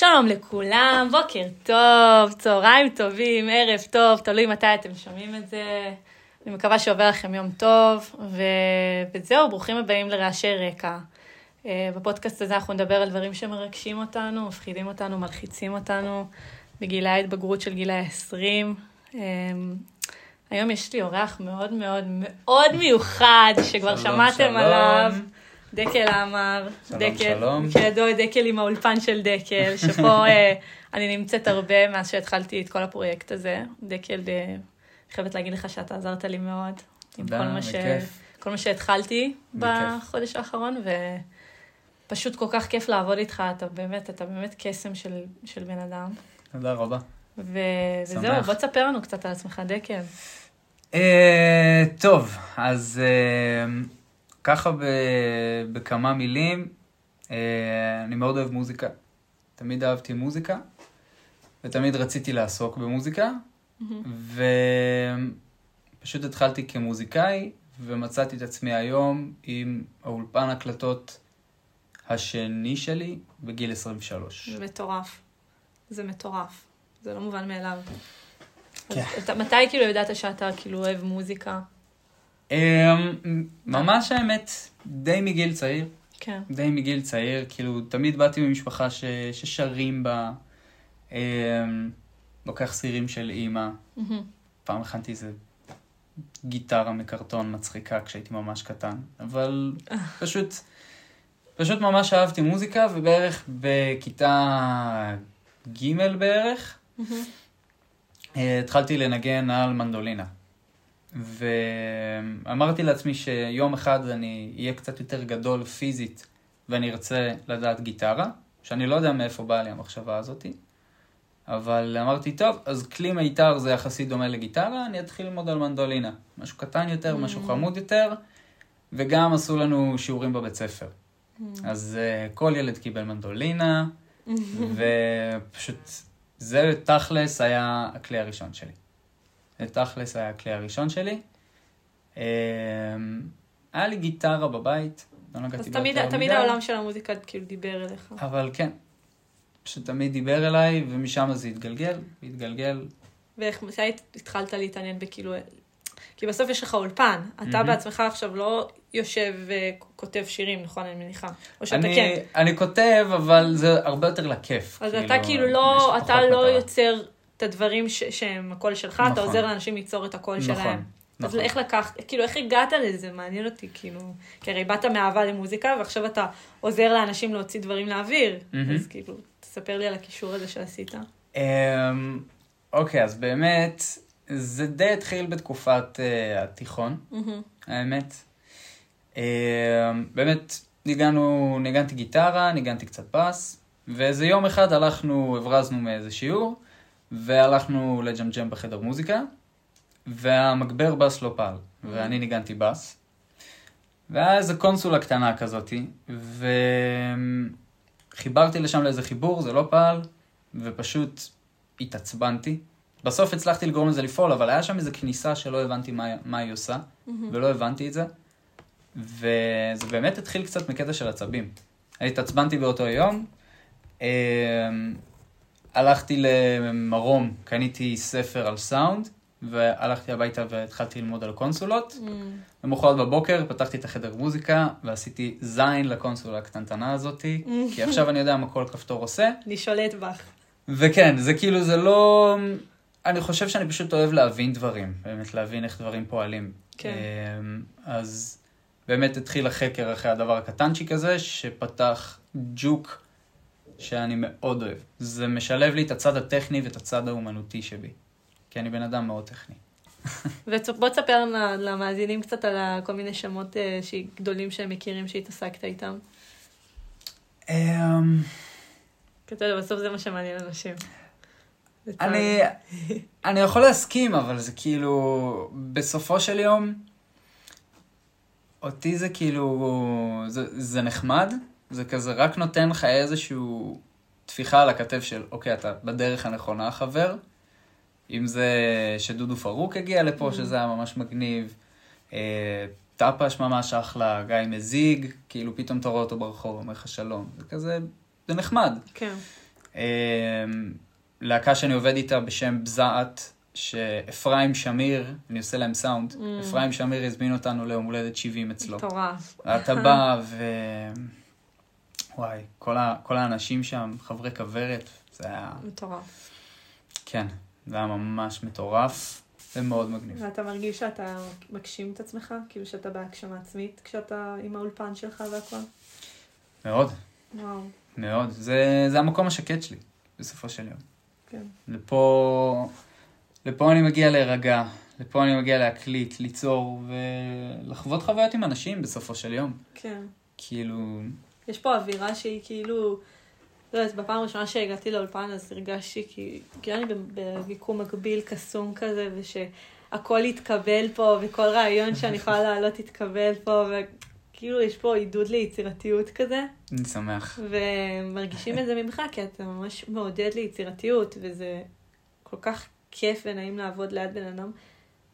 שלום לכולם, בוקר טוב, צהריים טובים, ערב טוב, תלוי מתי אתם שומעים את זה. אני מקווה שעובר לכם יום טוב, ו... וזהו, ברוכים הבאים לרעשי רקע. אה, בפודקאסט הזה אנחנו נדבר על דברים שמרגשים אותנו, מפחידים אותנו, מלחיצים אותנו, בגילי ההתבגרות של גילי ה-20. אה, היום יש לי אורח מאוד מאוד מאוד מיוחד, שכבר שלום, שמעתם שלום. עליו. דקל עמר, שלום, דקל, שלום. כידוע דקל עם האולפן של דקל, שפה אה, אני נמצאת הרבה מאז שהתחלתי את כל הפרויקט הזה. דקל, אה, חייבת להגיד לך שאתה עזרת לי מאוד. עם כל מה, ש... כל מה שהתחלתי. בחודש האחרון, ופשוט כל כך כיף לעבוד איתך, אתה באמת, אתה באמת קסם של, של בן אדם. תודה רבה. ו... וזהו. בוא תספר לנו קצת על עצמך, דקל. אה, טוב, אז אה, ככה ב- בכמה מילים, אה, אני מאוד אוהב מוזיקה. תמיד אהבתי מוזיקה, ותמיד רציתי לעסוק במוזיקה, ופשוט התחלתי כמוזיקאי, ומצאתי את עצמי היום עם האולפן הקלטות השני שלי בגיל 23. זה מטורף. זה מטורף. זה לא מובן מאליו. כן. אז אתה, מתי כאילו ידעת שאתה כאילו אוהב מוזיקה? אמ, ממש האמת, די מגיל צעיר, כן. די מגיל צעיר, כאילו, תמיד באתי ממשפחה ש, ששרים בה, אמ, לוקח סירים של אימא, מהמם. פעם הכנתי איזה גיטרה מקרטון מצחיקה כשהייתי ממש קטן, אבל פשוט, פשוט ממש אהבתי מוזיקה, ובערך בכיתה ג' בערך. אה, התחלתי לנגן על מנדולינה. ואמרתי לעצמי שיום אחד אני אהיה קצת יותר גדול פיזית ואני ארצה לדעת גיטרה, שאני לא יודע מאיפה באה לי המחשבה הזאתי, אבל אמרתי, טוב, אז כלי מיתר זה יחסית דומה לגיטרה, אני אתחיל ללמוד על מנדולינה. משהו קטן יותר, משהו Mm. חמוד יותר, וגם עשו לנו שיעורים בבית ספר. אז uh, כל ילד קיבל מנדולינה, ופשוט זה תכלס היה הכלי הראשון שלי. זה תכלס היה הכלי הראשון שלי. אה, היה לי גיטרה בבית, לא נגעתי אז בה תמיד, יותר תמיד מדי, העולם של המוזיקה כאילו דיבר אליך. אבל כן, פשוט תמיד דיבר אליי, ומשם זה התגלגל, התגלגל. ואיך, מתי התחלת להתעניין בכאילו... כי בסוף יש לך אולפן. אתה מהמם. בעצמך עכשיו לא יושב וכותב שירים, נכון? אני מניחה. או שאתה אני, כן. אני כותב, אבל זה הרבה יותר לכיף. אז אתה כאילו לא, אתה לא מטרה. יוצר את הדברים ש- שהם הקול שלך, אתה נכון. עוזר לאנשים ליצור את הקול נכון, שלהם. אז נכון. איך לקחת, כאילו, איך הגעת לזה? מעניין אותי, כאילו, כי הרי באת מאהבה למוזיקה, ועכשיו אתה עוזר לאנשים להוציא דברים לאוויר. מהמם. אז כאילו, תספר לי על הקישור הזה שעשית. אמ, אוקיי, אז באמת, זה די התחיל בתקופת uh, התיכון, מהמם. האמת. אמ, באמת, ניגענו, ניגנתי גיטרה, ניגנתי קצת בס, ואיזה יום אחד הלכנו, הברזנו מאיזה שיעור, והלכנו לג'מג'ם בחדר מוזיקה, והמגבר בס לא פעל, ואני ניגנתי בס. והיה איזה קונסולה קטנה כזאתי, וחיברתי לשם לאיזה חיבור, זה לא פעל, ופשוט התעצבנתי. בסוף הצלחתי לגרום לזה לפעול, אבל היה שם איזו כניסה שלא הבנתי מה, מה היא עושה, ולא הבנתי את זה. וזה באמת התחיל קצת מקטע של עצבים. התעצבנתי באותו יום, אמ, הלכתי למרום, קניתי ספר על סאונד, והלכתי הביתה והתחלתי ללמוד על קונסולות. למחרת בבוקר פתחתי את החדר מוזיקה ועשיתי זין לקונסולה הקטנטנה הזאתי, כי עכשיו אני יודע מה כל כפתור עושה. אני שולט בך. וכן, זה כאילו, זה לא... אני חושב שאני פשוט אוהב להבין דברים, באמת להבין איך דברים פועלים. כן. אמ, אז באמת התחיל החקר אחרי הדבר הקטנצ'יק הזה, שפתח ג'וק שאני מאוד אוהב. זה משלב לי את הצד הטכני ואת הצד האומנותי שבי, כי אני בן אדם מאוד טכני. ובוא תספר למ- למאזינים קצת על כל מיני שמות אה, גדולים שהם מכירים שהתעסקת איתם. אמ, כי אתה יודע, בסוף זה מה שמעניין אנשים. אני, אני יכול להסכים, אבל זה כאילו, בסופו של יום, אותי זה כאילו, זה, זה נחמד, זה כזה רק נותן לך איזשהו טפיחה על הכתף של, אוקיי, אתה בדרך הנכונה, חבר. אם זה שדודו פרוק הגיע לפה, שזה היה ממש מגניב. אה, טפש ממש אחלה, גיא מזיג, כאילו פתאום אתה רואה אותו ברחוב, אומר לך שלום. זה כזה, זה נחמד. כן. אה, להקה שאני עובד איתה בשם בזעת, שאפרים שמיר, אני עושה להם סאונד, Mm. אפרים שמיר הזמין אותנו ליום הולדת 70 אצלו. מטורף. אתה בא ו... וואי, כל, ה... כל האנשים שם, חברי כוורת, זה היה... מטורף. כן, זה היה ממש מטורף ומאוד מגניב. ואתה מרגיש שאתה מגשים את עצמך? כאילו שאתה בהגשמה עצמית כשאתה עם האולפן שלך והכל? מאוד, וואו, מאוד. זה, זה המקום השקט שלי, בסופו של יום. כן. לפה, לפה אני מגיע להירגע, לפה אני מגיע להקליט, ליצור ולחוות חוויות עם אנשים בסופו של יום. כן. כאילו, יש פה אווירה שהיא כאילו, לא יודעת, בפעם הראשונה שהגעתי לאולפן אז הרגשתי כי, כאילו אני ב- ביקום מקביל קסום כזה, ושהכל יתקבל פה, וכל רעיון שאני יכולה להעלות יתקבל פה, וכאילו יש פה עידוד ליצירתיות כזה, אני שמח. ומרגישים את זה ממך, כי אתה ממש מעודד ליצירתיות, וזה כל כך כיף ונעים לעבוד ליד בן אדם,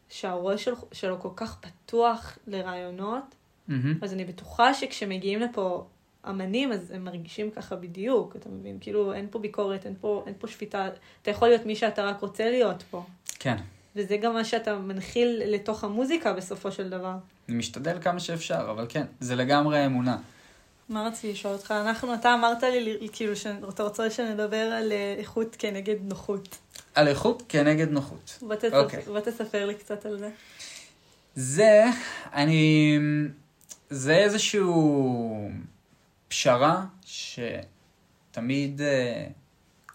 שהראש שלו, שלו כל כך פתוח לרעיונות, מהמם. אז אני בטוחה שכשמגיעים לפה אמנים, אז הם מרגישים ככה בדיוק, אתה מבין? כאילו, אין פה ביקורת, אין פה, אין פה שפיטה, אתה יכול להיות מי שאתה רק רוצה להיות פה. כן, וזה גם מה שאתה מנחיל לתוך המוזיקה בסופו של דבר. אני משתדל כמה שאפשר, אבל כן, זה לגמרי אמונה. מה רציתי לשאול אותך? אנחנו, אתה אמרת לי, כאילו, שאתה רוצה שנדבר על אה, איכות כנגד נוחות. על איכות כנגד נוחות. בוא, תספ... אוקיי. תספר לי קצת על זה. זה, אני... זה איזשהו פשרה שתמיד uh,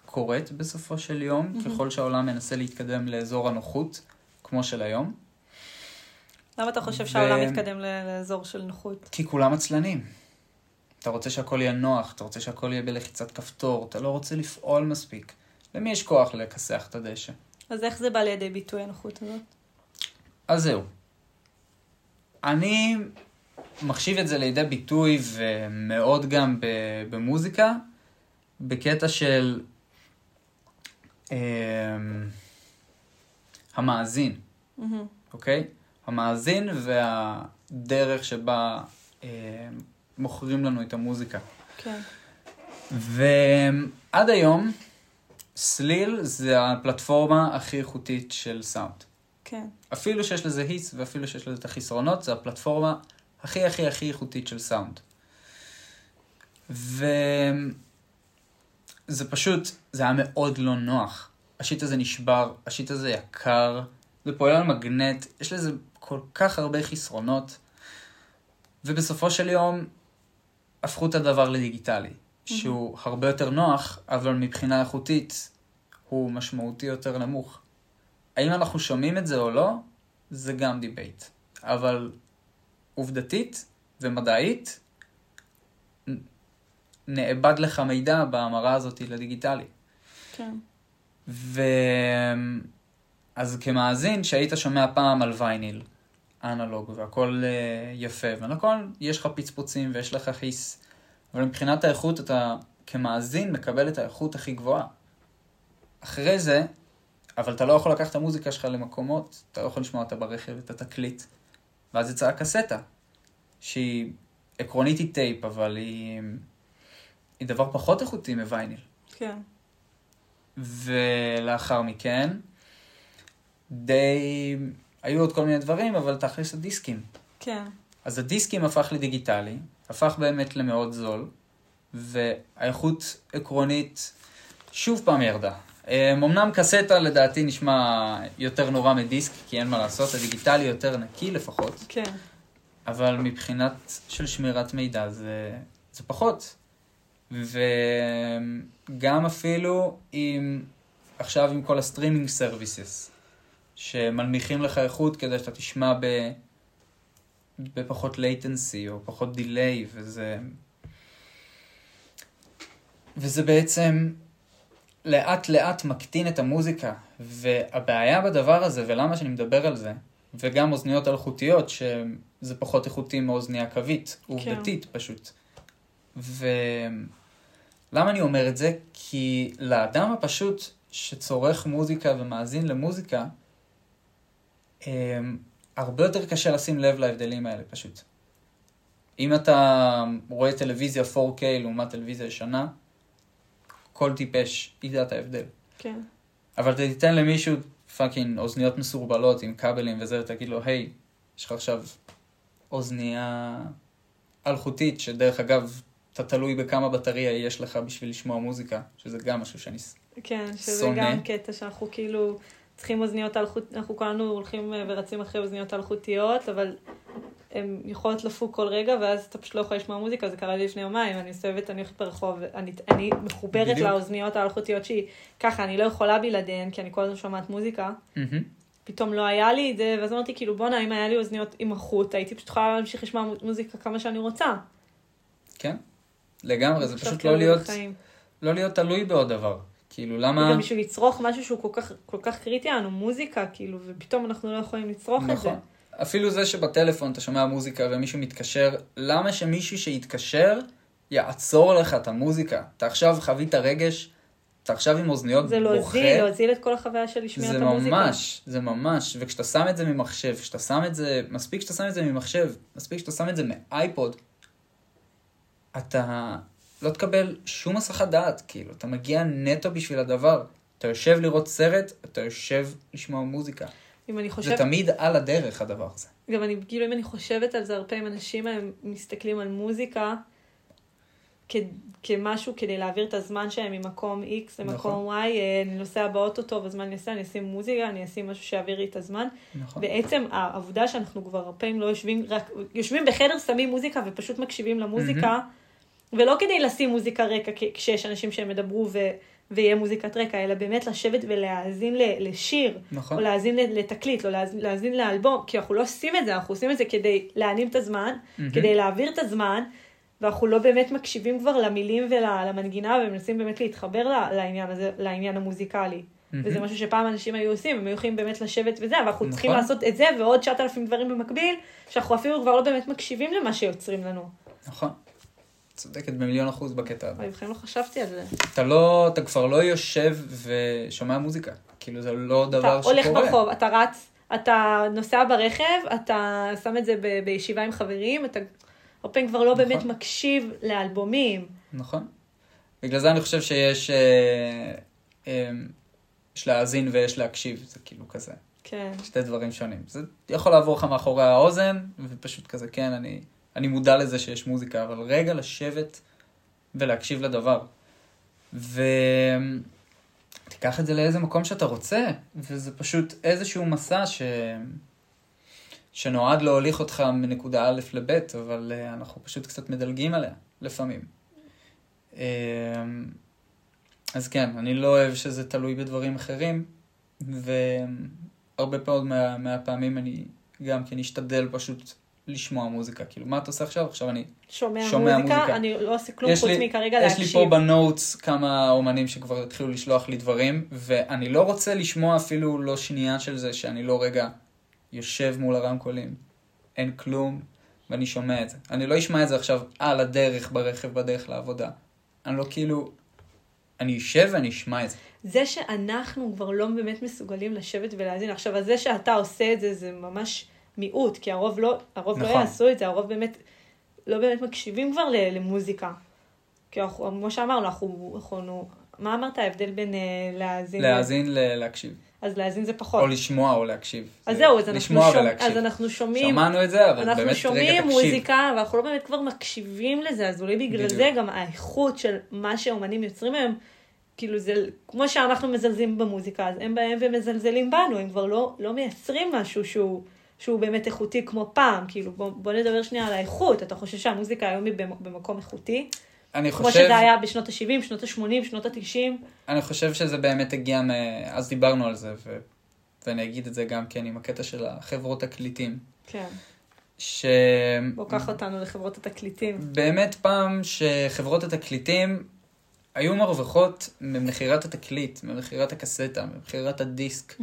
קורית בסופו של יום, מהמם. ככל שהעולם מנסה להתקדם לאזור הנוחות, כמו של היום, למה אתה חושב ו- שהעולם מתקדם לאזור של נוחות? כי כולם עצלנים. אתה רוצה שהכל יהיה נוח, אתה רוצה שהכל יהיה בלחיצת כפתור, אתה לא רוצה לפעול מספיק. למי יש כוח לכסח את הדשא? אז איך זה בא לידי ביטוי הנוחות הזאת? אז זהו. אני מחשיב את זה לידי ביטוי ומאוד גם במוזיקה, בקטע של אמ, המאזין, מהמם. אוקיי? המאזין והדרך שבה אמ, מוכרים לנו את המוזיקה. כן. ועד היום, סליל זה הפלטפורמה הכי איכותית של סאונד. כן. אפילו שיש לזה היס ואפילו שיש לזה את החסרונות, זה הפלטפורמה הכי הכי הכי איכותית של סאונד. וזה פשוט, זה היה מאוד לא נוח. השיט הזה נשבר, השיט הזה יקר, זה פועל על מגנט, יש לזה כל כך הרבה חסרונות, ובסופו של יום הפכו את הדבר לדיגיטלי, שהוא הרבה יותר נוח, אבל מבחינה איכותית הוא משמעותי יותר נמוך. האם אנחנו שומעים את זה או לא, זה גם debate. אבל עובדתית ומדעית, נאבד לך מידע בהמרה הזאת לדיגיטלי. כן. ו... אז כמאזין, שהיית שומע פעם על וייניל, אנלוג, והכל אה, יפה, ולכל יש לך פצפוצים ויש לך חיס, אבל מבחינת האיכות, אתה כמאזין מקבל את האיכות הכי גבוהה. אחרי זה, אבל אתה לא יכול לקחת את המוזיקה שלך למקומות, אתה לא יכול לשמוע אותה ברכב, את התקליט, ואז יצאה הקסטה, שהיא עקרונית היא טייפ, אבל היא, היא דבר פחות איכותי מווייניל. כן. ולאחר מכן, די... היו עוד כל מיני דברים, אבל תכלס הדיסקים. כן. אז הדיסקים הפך לדיגיטלי, הפך באמת למאוד זול, והאיכות עקרונית שוב פעם ירדה. אמ, אמנם קסטה לדעתי נשמע יותר נורא מדיסק, כי אין מה לעשות, הדיגיטלי יותר נקי לפחות, כן. אבל מבחינת של שמירת מידע זה, זה פחות. וגם אפילו עם, עכשיו עם כל ה streaming services, שמנמיכים לך איכות כדי שאתה תשמע ב, בפחות latency או פחות delay, וזה... וזה בעצם לאט לאט מקטין את המוזיקה, והבעיה בדבר הזה, ולמה שאני מדבר על זה, וגם אוזניות אלחוטיות, שזה פחות איכותי מאוזנייה קווית, עובדתית פשוט. ולמה אני אומר את זה? כי לאדם הפשוט שצורך מוזיקה ומאזין למוזיקה, אמ, הרבה יותר קשה לשים לב להבדלים האלה פשוט. אם אתה רואה טלוויזיה 4K לעומת טלוויזיה ישנה, כל טיפש ידע את ההבדל. כן. אבל אתה תיתן למישהו פאקינג אוזניות מסורבלות עם כבלים וזה, ותגיד לו, היי, יש לך עכשיו אוזנייה אלחוטית, שדרך אגב, אתה תלוי בכמה בטריה יש לך בשביל לשמוע מוזיקה, שזה גם משהו שאני... כן, שזה שונא. גם קטע שאנחנו כאילו צריכים אוזניות אלחוט... אנחנו כולנו הולכים אה, ורצים אחרי אוזניות אלחוטיות, אבל הן יכולות לפוג כל רגע, ואז אתה פשוט לא יכול לשמוע מוזיקה, זה קרה לי לפני יומיים, אני מסתובבת, אני הולכת ברחוב, אני, אני מחוברת בדיוק. לאוזניות האלחוטיות שהיא ככה, אני לא יכולה בלעדיהן, כי אני כל הזמן שומעת מוזיקה. מהמם. פתאום לא היה לי את זה, ואז אמרתי, כאילו, בואנה, אם היה לי אוזניות עם החוט, הייתי פשוט יכולה להמשיך לשמוע מוזיקה כמה שאני רוצה. כן, לגמרי, זה פשוט כאילו לא להיות, בחיים. לא להיות תלוי בעוד דבר. כאילו, למה... וגם בשביל לצרוך משהו שהוא כל כך, כל כך קריטי לנו, מוזיקה, כאילו, ופתאום אנחנו לא יכולים לצרוך את זה. אפילו זה שבטלפון אתה שומע מוזיקה ומישהו מתקשר, למה שמישהו שיתקשר יעצור לך את המוזיקה? אתה עכשיו חווית רגש, אתה עכשיו עם אוזניות זה בוכה. להוזיל, להוזיל את כל החוויה של לשמיעת זה המוזיקה. ממש, זה ממש, וכשאתה שם את זה ממחשב, כשאתה שם את זה, מספיק שאתה שם את זה ממחשב, מספיק שאתה שם את זה מאייפוד, אתה לא תקבל שום הסחת דעת, כאילו, אתה מגיע נטו בשביל הדבר. אתה יושב לראות סרט, אתה יושב לשמוע מוזיקה. אם אני זה חושבת, תמיד על הדרך הדבר הזה. גם אני, כאילו, אם אני חושבת על זה, הרבה פעמים אנשים הם מסתכלים על מוזיקה כ, כמשהו כדי להעביר את הזמן שלהם ממקום X למקום Y, אה, אני נוסע באוטו טוב, אז מה אני אעשה? אני אשים מוזיקה, אני אשים משהו שיעביר לי את הזמן. נכון. בעצם העובדה שאנחנו כבר הרבה פעמים לא יושבים, רק יושבים בחדר, שמים מוזיקה ופשוט מקשיבים למוזיקה, ולא כדי לשים מוזיקה רקע כשיש אנשים שהם ידברו ו, ויהיה מוזיקת רקע, אלא באמת לשבת ולהאזין לשיר, נכון. או להאזין לתקליט, או להאזין, להאזין לאלבום, כי אנחנו לא עושים את זה, אנחנו עושים את זה כדי להענים את הזמן, מהמם. כדי להעביר את הזמן, ואנחנו לא באמת מקשיבים כבר למילים ולמנגינה, ומנסים באמת להתחבר לעניין הזה, לעניין המוזיקלי. מהמם. וזה משהו שפעם אנשים היו עושים, הם היו יכולים באמת לשבת וזה, אבל אנחנו צריכים נכון. לעשות את זה ועוד 9,000 דברים במקביל, שאנחנו אפילו כבר לא באמת מקשיבים למה שיוצרים לנו. נכון. צודקת במיליון אחוז בקטע הזה. בכלל לא חשבתי על זה. אתה לא, אתה כבר לא יושב ושומע מוזיקה. כאילו זה לא אתה דבר שקורה. הולך ברחוב, אתה רץ, אתה נוסע ברכב, אתה שם את זה ב- בישיבה עם חברים, אתה הרבה פעמים כבר לא נכון. באמת מקשיב לאלבומים. נכון. בגלל זה אני חושב שיש אה, אה, יש להאזין ויש להקשיב, זה כאילו כזה, כן. שתי דברים שונים. זה יכול לעבור לך מאחורי האוזן, ופשוט כזה, כן, אני, אני מודע לזה שיש מוזיקה, אבל רגע לשבת ולהקשיב לדבר. ותיקח את זה לאיזה מקום שאתה רוצה, וזה פשוט איזשהו מסע ש... שנועד להוליך אותך מנקודה א' לב', אבל אה, אנחנו פשוט קצת מדלגים עליה, לפעמים. אה, אז כן, אני לא אוהב שזה תלוי בדברים אחרים, והרבה פעמים מה, מהפעמים אני גם כן אשתדל פשוט לשמוע מוזיקה. כאילו, מה אתה עושה עכשיו? עכשיו אני... שומע, שומע מוזיקה, מוזיקה. אני לא עושה כלום יש חוץ לי- מכרגע יש להקשיב. לי פה בנוטס כמה אומנים שכבר התחילו לשלוח לי דברים, ואני לא רוצה לשמוע אפילו לא שנייה של זה שאני לא רגע יושב מול הרמקולים, אין כלום, ואני שומע את זה. אני לא אשמע את זה עכשיו על הדרך, ברכב, בדרך לעבודה. אני לא כאילו... אני אשב ואני אשמע את זה. זה שאנחנו כבר לא באמת מסוגלים לשבת ולהאזין. עכשיו, אז זה שאתה עושה את זה, זה ממש מיעוט, כי הרוב לא, הרוב לא נכון. יעשו את זה, הרוב באמת, לא באמת מקשיבים כבר למוזיקה. כי אנחנו, כמו שאמרנו, אנחנו, אנחנו, מה אמרת ההבדל בין אה, להאזין? להאזין, ל- להקשיב. אז להאזין זה פחות. או לשמוע או להקשיב. אז זה זהו, אז אנחנו, שומע, ולהקשיב. אז אנחנו שומעים, שמענו את זה, אבל באמת אנחנו רגע שומעים תקשיב. מוזיקה, ואנחנו לא באמת כבר מקשיבים לזה, אז אולי בגלל בדיוק. זה גם האיכות של מה שאומנים יוצרים היום, כאילו זה, כמו שאנחנו מזלזלים במוזיקה, אז הם בהם ומזלזלים בנו, הם כבר לא, לא מייצרים משהו שהוא, שהוא באמת איכותי כמו פעם, כאילו בוא, בוא נדבר שנייה על האיכות, אתה חושב שהמוזיקה היום היא במ- במקום איכותי? אני כמו חושב... שזה היה בשנות ה-70, שנות ה-80, שנות ה-90? אני חושב שזה באמת הגיע מ... אז דיברנו על זה, ו... ואני אגיד את זה גם כן עם הקטע של החברות תקליטים. כן. ש... בוא קח אותנו לחברות התקליטים. באמת פעם שחברות התקליטים היו מרוויחות ממכירת התקליט, ממכירת הקסטה, ממכירת הדיסק.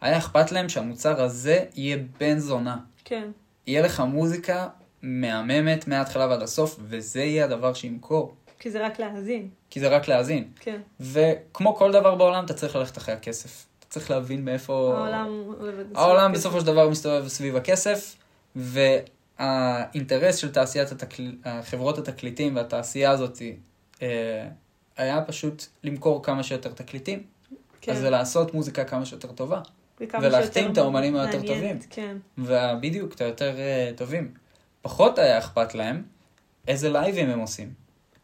היה אכפת להם שהמוצר הזה יהיה בן זונה. כן. יהיה לך מוזיקה מהממת מההתחלה ועד הסוף, וזה יהיה הדבר שימכור. כי זה רק להאזין. כי זה רק להאזין. כן. וכמו כל דבר בעולם, אתה צריך ללכת אחרי הכסף. אתה צריך להבין מאיפה... העולם... העולם בסופו של דבר מסתובב סביב הכסף, והאינטרס של תעשיית התקל... חברות התקליטים והתעשייה הזאת אה, היה פשוט למכור כמה שיותר תקליטים. כן. אז זה לעשות מוזיקה כמה שיותר טובה. וכמה ולהחתים את האומנים היותר טובים. כן. ובדיוק, את היותר uh, טובים. פחות היה אכפת להם איזה לייבים הם עושים,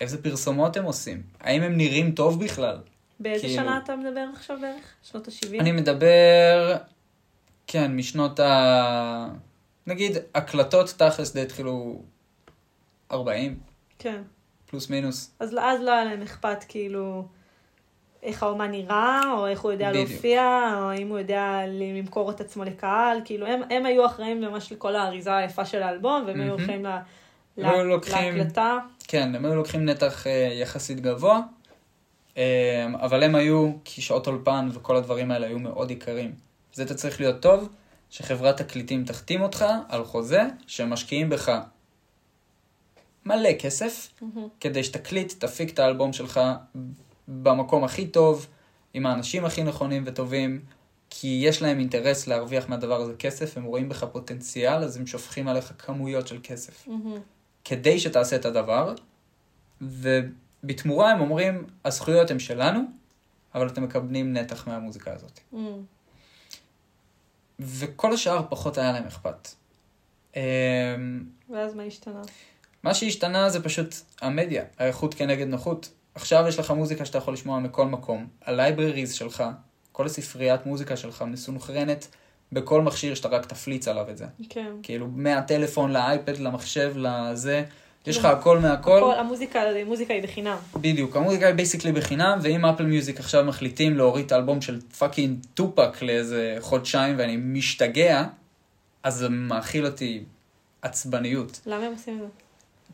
איזה פרסומות הם עושים, האם הם נראים טוב בכלל. באיזה כאילו- שנה אתה מדבר עכשיו בערך? שנות ה-70? אני מדבר, כן, משנות ה... נגיד, הקלטות תכלס די התחילו 40, כן. פלוס מינוס. אז אז לא היה להם אכפת כאילו איך האומן נראה, או איך הוא יודע בדיוק. להופיע, או אם הוא יודע למכור את עצמו לקהל, כאילו הם, הם היו אחראים ממש לכל האריזה היפה של האלבום, והם היו מהמם. אחראים לה, לה, היו לוקחים- להקלטה. כן, הם היו לוקחים נתח אה, יחסית גבוה, אה, אבל הם היו, כי שעות אולפן וכל הדברים האלה היו מאוד יקרים. זה אתה צריך להיות טוב, שחברת תקליטים תחתים אותך על חוזה, שמשקיעים בך מלא כסף, מהמם. כדי שתקליט, תפיק את האלבום שלך במקום הכי טוב, עם האנשים הכי נכונים וטובים, כי יש להם אינטרס להרוויח מהדבר הזה כסף, הם רואים בך פוטנציאל, אז הם שופכים עליך כמויות של כסף. מהמם. כדי שתעשה את הדבר, ובתמורה הם אומרים, הזכויות הן שלנו, אבל אתם מקבלים נתח מהמוזיקה הזאת. מהמם. וכל השאר פחות היה להם אכפת. אמ, ואז מה השתנה? מה שהשתנה זה פשוט המדיה, האיכות כנגד נוחות. עכשיו יש לך מוזיקה שאתה יכול לשמוע מכל מקום. ה libraries שלך, כל הספריית מוזיקה שלך מסונכרנת בכל מכשיר שאתה רק תפליץ עליו את זה. כן. כאילו, מהטלפון לאייפד, למחשב, לזה, יש לך הכל מהכל. הכל, המוזיקה, המוזיקה היא בחינם. בדיוק, המוזיקה היא basically בחינם, ואם Apple Music עכשיו מחליטים להוריד את האלבום של fucking Tupac לאיזה חודשיים ואני משתגע, אז זה מאכיל אותי עצבניות. למה הם עושים את זה?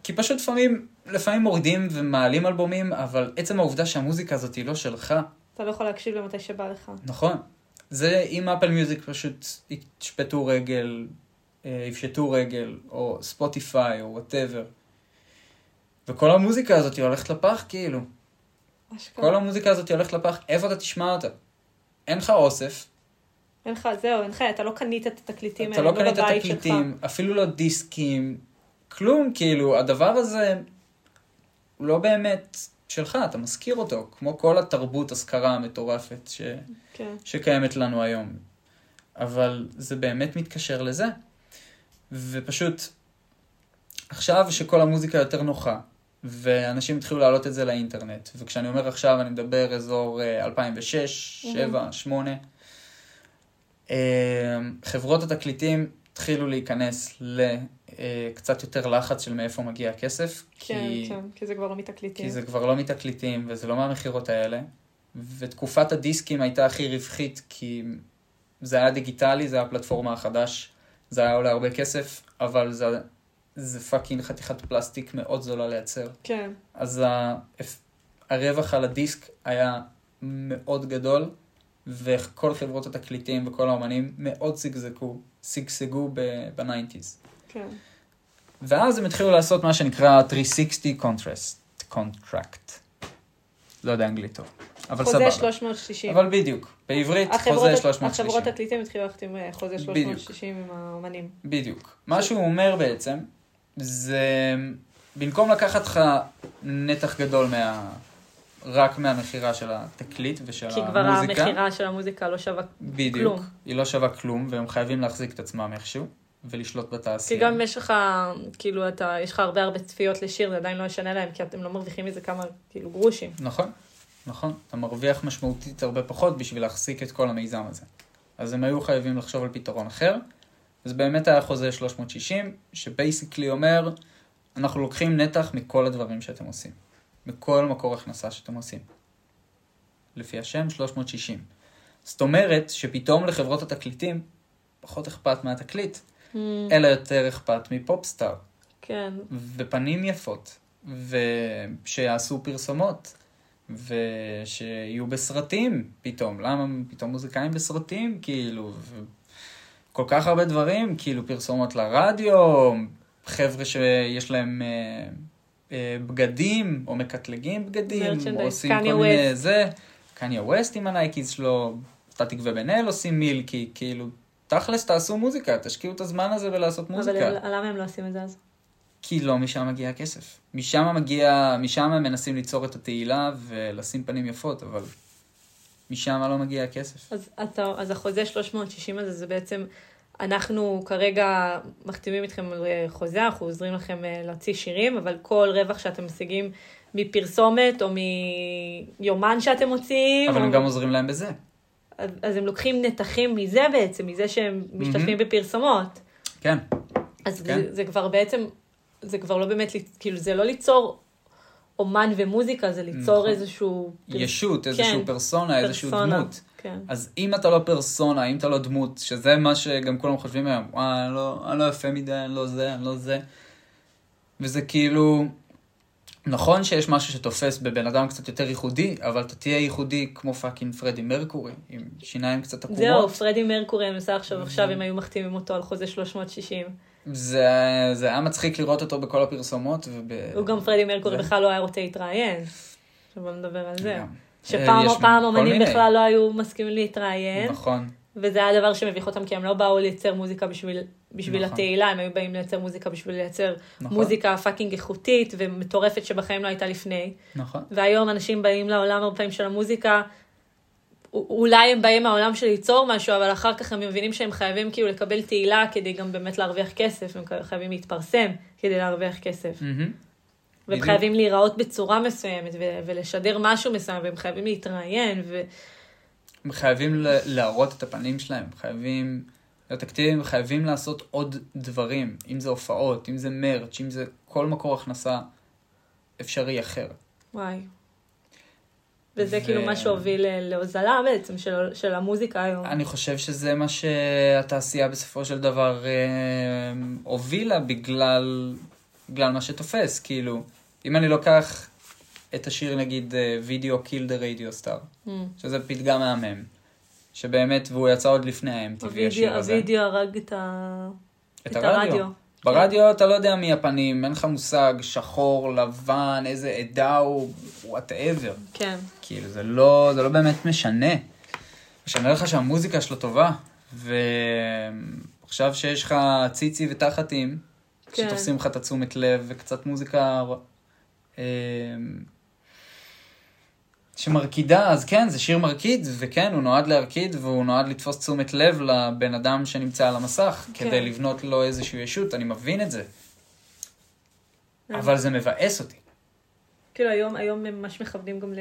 כי פשוט לפעמים, לפעמים מורידים ומעלים אלבומים, אבל עצם העובדה שהמוזיקה הזאת היא לא שלך, אתה לא יכול להקשיב למתי שבא לך. נכון. זה אם Apple Music פשוט יפשטו רגל, אה, יפשטו רגל, או ספוטיפיי, או whatever. וכל המוזיקה הזאת היא הולכת לפח, כאילו. אשכרה. כל המוזיקה הזאת היא הולכת לפח, איפה אתה תשמע אותה? אין לך אוסף, אין לך, זהו, אין לך, אתה לא קנית את התקליטים אתה האלה, לא קנית בבית תקליטים, אפילו לא דיסקים, כלום, כאילו, הדבר הזה הוא לא באמת שלך, אתה משכיר אותו, כמו כל התרבות השכרה המטורפת ש... כן. שקיימת לנו היום. אבל זה באמת מתקשר לזה. ופשוט, עכשיו שכל המוזיקה יותר נוחה, ואנשים התחילו להעלות את זה לאינטרנט, וכשאני אומר עכשיו אני מדבר אזור אה, 2006, 2007, 2008, אה, חברות התקליטים התחילו להיכנס לקצת יותר לחץ של מאיפה מגיע הכסף, כן, כי... כן, כי זה כבר לא מתקליטים. כי זה כבר לא מתקליטים וזה לא מהמכירות האלה. ותקופת הדיסקים הייתה הכי רווחית כי זה היה דיגיטלי, זה היה הפלטפורמה החדש, זה היה עולה הרבה כסף, אבל זה, זה fucking חתיכת פלסטיק מאוד זולה לייצר. כן, אז ה, הרווח על הדיסק היה מאוד גדול, וכל חברות התקליטים וכל האומנים מאוד שגשגו, שגשגו ב nineties. כן. ואז הם התחילו לעשות מה שנקרא 360 contrast, contract. לא יודע אנגלית טוב, אבל חוזה סבבה. 360. אבל בדיוק, בעברית החברות- חוזה 360. החברות התקליטים התחילו ללכת עם אה, חוזה בדיוק. 360 עם האומנים. בדיוק. מה שהוא אומר בעצם, זה במקום לקחת לך נתח גדול מה... רק מהמכירה של התקליט ושל כי כבר המוזיקה. המכירה של המוזיקה לא שווה בדיוק. כלום. היא לא שווה כלום, והם חייבים להחזיק את עצמם איכשהו, ולשלוט כי בתעשייה. גם אם יש לך, כאילו, אתה, יש לך הרבה הרבה צפיות לשיר, זה עדיין לא ישנה להם, כי אתם לא מרוויחים מזה כמה, כאילו, גרושים. נכון, נכון. אתה מרוויח משמעותית הרבה פחות בשביל להחזיק את כל המיזם הזה. אז הם היו חייבים לחשוב על פתרון אחר. אז באמת היה חוזה 360, שבייסיקלי אומר, אנחנו לוקחים נתח מכל הדברים שאתם עושים. מכל מקור הכנסה שאתם עושים. לפי השם, 360. זאת אומרת שפתאום לחברות התקליטים פחות אכפת מהתקליט, אלא יותר אכפת מפופסטאר. כן, ופנים יפות, ושיעשו פרסומות, ושיהיו בסרטים פתאום. למה פתאום מוזיקאים בסרטים, כאילו, כל כך הרבה דברים, כאילו פרסומות לרדיו, חבר'ה שיש להם אה, אה, בגדים, או מקטלגים בגדים, או עושים כל מיני. זה. קניה ווסט עם הנייקיז שלו, סטטיק ובן-אל עושים מילקי, כאילו, תכלס תעשו מוזיקה, תשקיעו את הזמן הזה בלעשות מוזיקה. אבל למה הם לא עושים את זה אז? כי לא משם מגיע הכסף. משם מגיע, משם הם מנסים ליצור את התהילה ולשים פנים יפות, אבל משם לא מגיע הכסף. אז, אתה, אז החוזה 360 הזה, זה בעצם, אנחנו כרגע מחתימים איתכם על אה, חוזה, אנחנו עוזרים לכם אה, להוציא שירים, אבל כל רווח שאתם משיגים מפרסומת או מיומן שאתם מוציאים, אבל או... הם גם עוזרים להם בזה. אז, הם לוקחים נתחים מזה בעצם, מזה שהם משתתפים בפרסומות. כן. אז כן. זה, זה כבר בעצם, זה כבר לא באמת, כאילו זה לא ליצור אומן ומוזיקה, זה ליצור נכון. איזשהו... ישות, איזשהו כן, פרסונה, איזשהו פרסונה, דמות. כן. אז אם אתה לא פרסונה, אם אתה לא דמות, שזה מה שגם כולם חושבים היום, וואי, אני לא, אני לא יפה מדי, אני לא זה, אני לא זה. וזה כאילו, נכון שיש משהו שתופס בבן אדם קצת יותר ייחודי, אבל אתה תהיה ייחודי כמו fucking פרדי מרקורי, עם שיניים קצת עקומות. זהו, פרדי מרקורי, אני מנסה עכשיו, עכשיו הם היו מחתימים אותו על חוזה 360. זה, זה היה מצחיק לראות אותו בכל הפרסומות. וב... הוא גם פרדי מרקורי בכלל לא היה רוצה להתראיין. עכשיו בוא נדבר על זה. שפעם יש פעם כל אומנים מיני. בכלל לא היו מסכימים להתראיין, נכון, וזה היה דבר שמביך אותם, כי הם לא באו לייצר מוזיקה בשביל, בשביל נכון. התהילה, הם היו באים לייצר מוזיקה בשביל לייצר נכון. מוזיקה fucking איכותית ומטורפת שבחיים לא הייתה לפני. נכון. והיום אנשים באים לעולם הרבה פעמים של המוזיקה, אולי הם באים מהעולם של ליצור משהו, אבל אחר כך הם מבינים שהם חייבים כאילו לקבל תהילה כדי גם באמת להרוויח כסף, הם חייבים להתפרסם כדי להרוויח כסף. מהמם. והם בדיוק. חייבים להיראות בצורה מסוימת ו- ולשדר משהו מסוים, והם חייבים להתראיין, ו... הם חייבים ל- להראות את הפנים שלהם, חייבים אקטיביים, חייבים לעשות עוד דברים, אם זה הופעות, אם זה מרץ', אם זה כל מקור הכנסה אפשרי אחר. וואי. וזה ו- כאילו מה שהוביל להוזלה בעצם של, של המוזיקה היום. אני חושב שזה מה שהתעשייה בסופו של דבר אה, הובילה בגלל, בגלל מה שתופס, כאילו, אם אני לוקח את השיר נגיד Video Killed the Radio Star. שזה פתגם מהמם, שבאמת, והוא יצא עוד לפני ה-MTV השיר הזה. הווידאו הרג את, ה... את הרדיו. ברדיו אתה לא יודע מי הפנים, אין לך מושג, שחור, לבן, איזה עדה הוא, whatever. כן. כאילו, זה לא, זה לא באמת משנה. משנה לך שהמוזיקה שלו טובה, ועכשיו שיש לך ציצי ותחתים, כן. שתופסים לך את התשומת לב, וקצת מוזיקה אה, שמרקידה, אז כן, זה שיר מרקיד, וכן, הוא נועד להרקיד, והוא נועד לתפוס תשומת לב לבן אדם שנמצא על המסך, כן. כדי לבנות לו איזושהי ישות, אני מבין את זה. כן. אבל זה מבאס אותי. כאילו היום, היום הם ממש מכוונים גם ל...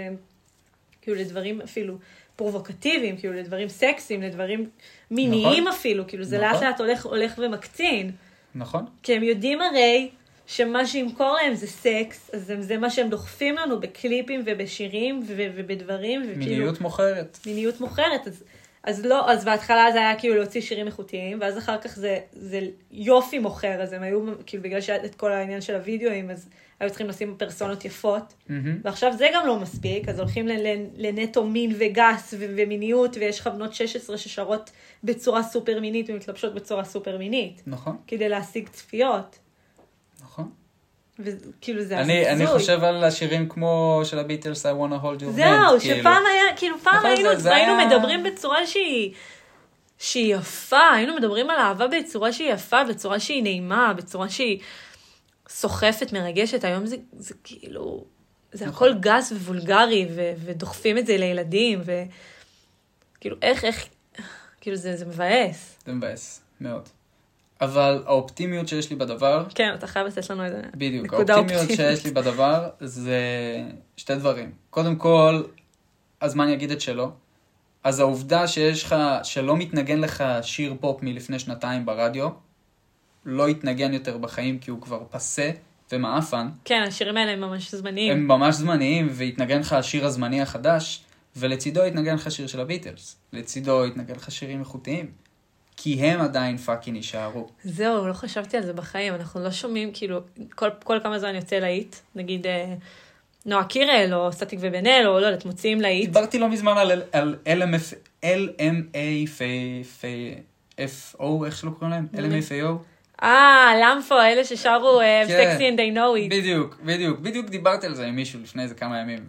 כאילו לדברים אפילו פרובוקטיביים, כאילו לדברים סקסיים, לדברים מיניים נכון. אפילו, כאילו זה נכון. לאט לאט הולך, הולך ומקצין. נכון? כי הם יודעים הרי שמה שימכור להם זה סקס, אז זה, זה מה שהם דוחפים לנו בקליפים ובשירים ו- ובדברים, וכאילו... מיניות מוכרת. מיניות מוכרת, אז, אז לא, אז בהתחלה זה היה כאילו להוציא שירים איכותיים, ואז אחר כך זה, זה יופי מוכר, אז הם היו, כאילו בגלל שהיה את כל העניין של הוידאוים, אז היו צריכים לשים פרסונות יפות, מהמם. ועכשיו זה גם לא מספיק, אז הולכים לנטו מין וגס ו- ומיניות, ויש לך בנות 16 ששרות בצורה סופר מינית ומתלבשות בצורה סופר מינית, נכון, כדי להשיג צפיות. וכאילו זה אני, אני. חושב על השירים כמו של הביטלס, I wanna hold your hand. זהו, כאילו. שפעם היה, כאילו פעם נכון, היינו, זה- זה היינו היה- מדברים בצורה שהיא, שהיא יפה, היינו מדברים על אהבה בצורה שהיא יפה, בצורה שהיא נעימה, בצורה שהיא סוחפת, מרגשת, היום זה, זה כאילו, זה נכון. הכל גס ווולגרי, ו, ודוחפים את זה לילדים, וכאילו, איך, איך, כאילו זה, זה מבאס. זה מבאס, מאוד. אבל האופטימיות שיש לי בדבר, כן, אתה חייב לתת לנו איזה בדיוק, נקודה האופטימיות אופטימית. שיש לי בדבר זה שתי דברים. קודם כל, הזמן יגיד את שלו. אז העובדה שיש לך, שלא מתנגן לך שיר פופ מלפני שנתיים ברדיו, לא יתנגן יותר בחיים כי הוא כבר פסה ומעפן. כן, השירים האלה הם ממש זמניים. הם ממש זמניים, ויתנגן לך השיר הזמני החדש, ולצידו יתנגן לך שיר של הביטלס. לצידו יתנגן לך שירים איכותיים. כי הם עדיין fucking יישארו. זהו, לא חשבתי על זה בחיים, אנחנו לא שומעים, כאילו, כל, כל כמה זמן יוצא להיט, נגיד אה, נועה קירל, או סטטיק ובן אל, או לא יודעת, מוציאים להיט. דיברתי לא מזמן על, על LMF, LMAFO, איך שלא קוראים להם? נו, LMFAO? אה, למפו, אלה ששרו כן. סקסי and they know it. בדיוק, בדיוק, בדיוק דיברתי על זה עם מישהו לפני איזה כמה ימים.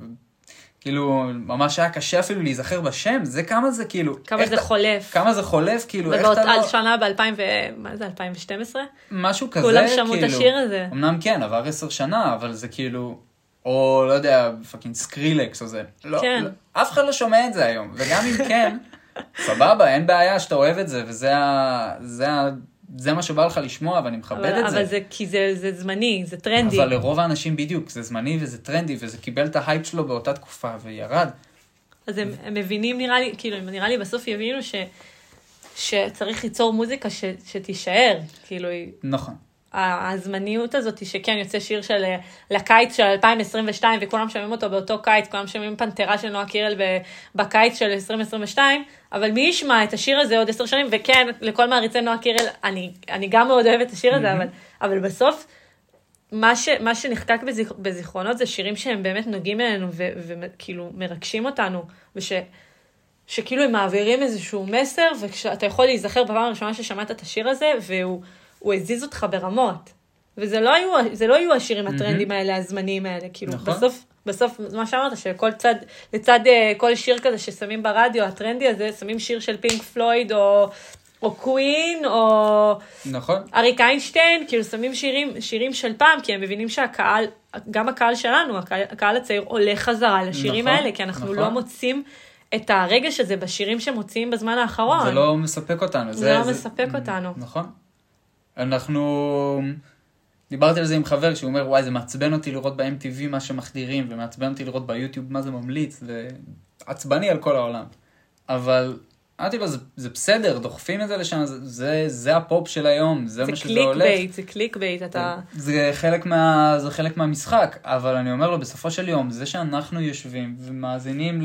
כאילו, ממש היה קשה אפילו להיזכר בשם, זה כמה זה כאילו... כמה זה אתה- חולף. כמה זה חולף, כאילו, איך אתה על לא... שנה ב-2000 ו... מה זה, 2012? משהו כזה, כולם כאילו... שמעו את השיר הזה. אמנם כן, עבר עשר שנה, אבל זה כאילו... או לא יודע, fucking Skrillex או זה. לא, כן. לא, אף אחד לא שומע את זה היום, וגם אם כן, סבבה, אין בעיה שאתה אוהב את זה, וזה ה... זה ה... זה מה שבא לך לשמוע, ואני מכבד אבל, את זה. אבל זה כי זה, זה זמני, זה טרנדי. אבל לרוב האנשים בדיוק, זה זמני וזה טרנדי, וזה קיבל את ההייפ שלו באותה תקופה, וירד. אז הם, הם מבינים, נראה לי, כאילו, נראה לי בסוף יבינו ש, שצריך ליצור מוזיקה ש, שתישאר. כאילו, נכון. הזמניות הזאת, שכן, יוצא שיר של, אה, לקיץ של 2022, וכולם שומעים אותו באותו קיץ, כולם שומעים פנתרה של נועה קירל בקיץ של 2022, אבל מי ישמע את השיר הזה עוד עשר שנים, וכן, לכל מעריצי נועה קירל, אני, אני גם מאוד אוהבת את השיר הזה, אבל, אבל בסוף, מה, ש, מה שנחקק בזיכ, בזיכרונות זה שירים שהם באמת נוגעים אלינו, וכאילו מרגשים אותנו, וש... שכאילו הם מעבירים איזשהו מסר, וכשאתה יכול להיזכר בפעם הראשונה ששמעת את השיר הזה, והוא הוא הזיז אותך ברמות. וזה לא היו, זה לא היו השירים הטרנדים האלה, הזמניים האלה, כאילו, נכון. בסוף, בסוף, מה שאמרת, שכל צד, לצד אה, כל שיר כזה ששמים ברדיו, הטרנדי הזה, שמים שיר של פינק פלויד, או, או קווין, או נכון. אריק איינשטיין, כאילו שמים שירים, שירים של פעם, כי הם מבינים שהקהל, גם הקהל שלנו, הקהל, הקהל הצעיר עולה חזרה לשירים נכון, האלה, כי אנחנו נכון. לא מוצאים את הרגש הזה בשירים שמוציאים בזמן האחרון. זה לא מספק אותנו. זה לא מספק אותנו. נכון. אנחנו... דיברתי על זה עם חבר שהוא אומר, וואי, זה מעצבן אותי לראות ב-MTV מה שמחדירים, ומעצבן אותי לראות ביוטיוב מה זה ממליץ, ועצבני על כל העולם. אבל אמרתי לו, זה, זה בסדר, דוחפים את זה לשם, זה, זה, זה הפופ של היום, זה, זה מה שזה קליק הולך. bait, זה click bait, אתה... זה חלק, מה, זה חלק מהמשחק, אבל אני אומר לו, בסופו של יום, זה שאנחנו יושבים ומאזינים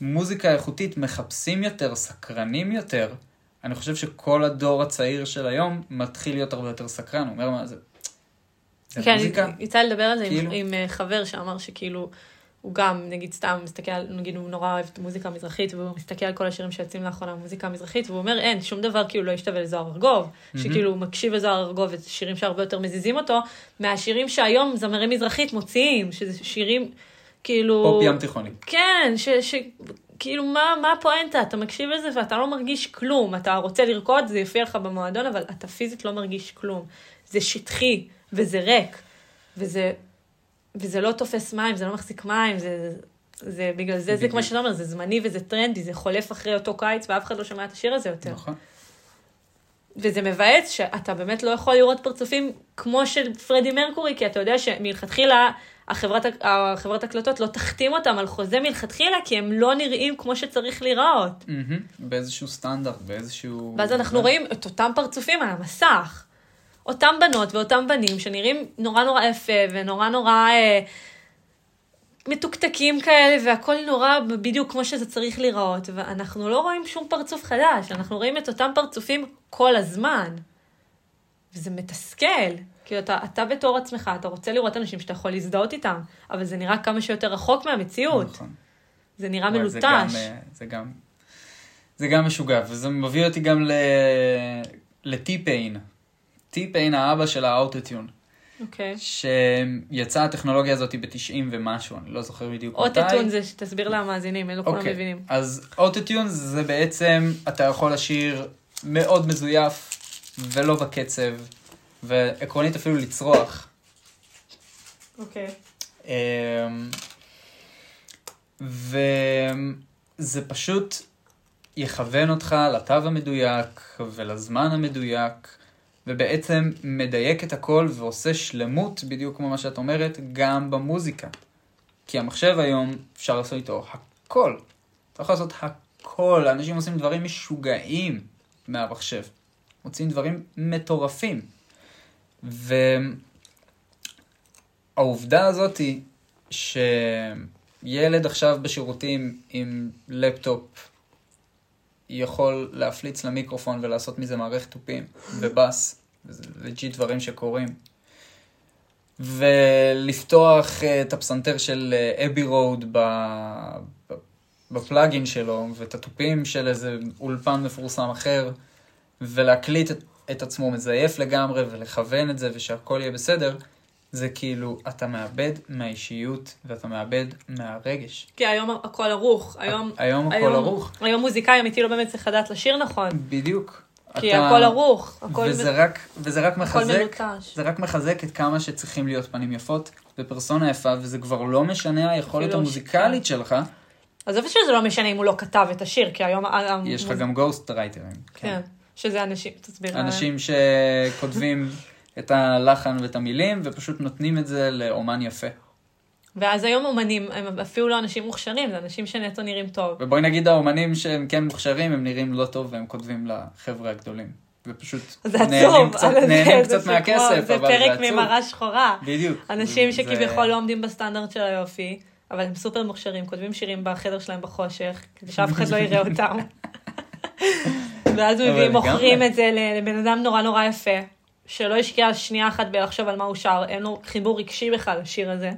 למוזיקה איכותית, מחפשים יותר, סקרנים יותר, אני חושב שכל הדור הצעיר של היום מתחיל להיות הרבה יותר סקרן, הוא אומר, מה זה? זה כן, מוזיקה? יצא לי לדבר על זה עם- כאילו? עם אה, חבר שאמר שכאילו, הוא גם, נגיד סתם, מסתכל, נגיד הוא נורא אוהב את המוזיקה המזרחית, והוא מסתכל על כל השירים שיוצאים לאחרונה במוזיקה המזרחית, והוא אומר, אין, שום דבר כאילו לא ישתווה לזוהר ארגוב, שכאילו הוא מקשיב לזוהר ארגוב, וזה שירים שהרבה יותר מזיזים אותו, מהשירים שהיום זמרי מזרחית מוציאים, שזה שירים, כאילו... פופ ים תיכוני. כן, ש... ש... כאילו, מה, מה הפואנטה? אתה מקשיב לזה ואתה לא מרגיש כלום. אתה רוצה לרקוד, זה יופיע לך במועדון, אבל אתה פיזית לא מרגיש כלום. זה שטחי, וזה ריק, וזה, וזה לא תופס מים, זה לא מחזיק מים, זה, זה בגלל זה, זה. כמו שאתה אומר, זה זמני וזה טרנדי, זה חולף אחרי אותו קיץ, ואף אחד לא שומע את השיר הזה יותר. נכון. וזה מבאס שאתה באמת לא יכול לראות פרצופים כמו של פרדי מרקורי, כי אתה יודע שמלכתחילה החברת, החברת הקלטות לא תחתים אותם על חוזה מלכתחילה, כי הם לא נראים כמו שצריך להיראות. מהמם. באיזשהו סטנדרט, באיזשהו... ואז אנחנו זה- רואים את אותם פרצופים על המסך. אותם בנות ואותם בנים שנראים נורא נורא יפה ונורא נורא אה, מתוקתקים כאלה והכל נורא בדיוק כמו שזה צריך להיראות ואנחנו לא רואים שום פרצוף חדש, אנחנו רואים את אותם פרצופים כל הזמן. וזה מתסכל. כאילו אתה, אתה בתור עצמך, אתה רוצה לראות אנשים שאתה יכול להזדהות איתם, אבל זה נראה כמה שיותר רחוק מהמציאות. נכון. זה נראה מלוטש. זה גם, אה, זה גם, זה גם משוגע, וזה מביא אותי גם. לטי-פיין. טי-פיין האבא של האוטוטיון, אוקיי. שיצאה הטכנולוגיה הזאת ב-90 ומשהו, אני לא זוכר בדיוק מתי. אוטוטון זה שתסביר למאזינים, אלו כולם אוקיי, מבינים. אז אוטוטיון זה בעצם, אתה יכול לשיר מאוד מזויף ולא בקצב, ועקרונית אפילו לצרוח. אוקיי. אמ, וזה פשוט יכוון אותך לתו המדויק ולזמן המדויק, ובעצם מדייק את הכל ועושה שלמות, בדיוק כמו מה שאת אומרת, גם במוזיקה. כי המחשב היום, אפשר לעשות איתו הכל. אתה יכול לעשות הכל, אנשים עושים דברים משוגעים מהמחשב. מוצאים דברים מטורפים. והעובדה הזאת היא שילד עכשיו בשירותים עם לפטופ יכול להפליץ למיקרופון ולעשות מזה מערכת תופים ובאס, זה legit דברים שקורים. ולפתוח אה, את הפסנתר של אה, Abbey Road ב plugin שלו, ואת התופים של איזה אולפן מפורסם אחר, ולהקליט את, את עצמו מזייף לגמרי, ולכוון את זה, ושהכול יהיה בסדר, זה כאילו, אתה מאבד מהאישיות ואתה מאבד מהרגש. כי היום הכל ערוך, היום... היום הכל ערוך. היום מוזיקאי אמיתי לא באמת צריך לדעת לשיר נכון. בדיוק. כי הכל ערוך. הכל וזה רק, וזה רק מחזק. זה רק מחזק את כמה שצריכים להיות פנים יפות ופרסונה יפה, וזה כבר לא משנה היכולת אפילו המוזיקלית שלך, עזוב שזה לא משנה אם הוא לא כתב את השיר, כי היום... יש לך גם גוסט רייטרים. כן, שזה אנשים, תסביר. אנשים שכותבים את הלחן ואת המילים, ופשוט נותנים את זה לאומן יפה. ואז היום אומנים הם אפילו לא אנשים מוכשרים, זה אנשים שנטו נראים טוב. ובואי נגיד האומנים שהם כן מוכשרים, הם נראים לא טוב והם כותבים לחבר'ה הגדולים. ופשוט נהנים קצת, נהנים קצת מהכסף, זה פרק. ממראה שחורה. בדיוק. אנשים שכביכול לא עומדים בסטנדרט של היופי, אבל הם סופר מוכשרים, כותבים שירים בחדר שלהם בחושך, כדי שאף אחד לא יראה אותם. ואז מביאים. מוכרים את זה לבן אדם נורא נורא יפה, שלא השקיע שנייה אחת בלחשוב על מה הוא שר, אין לו חיבור רגשי בכלל לשיר הזה.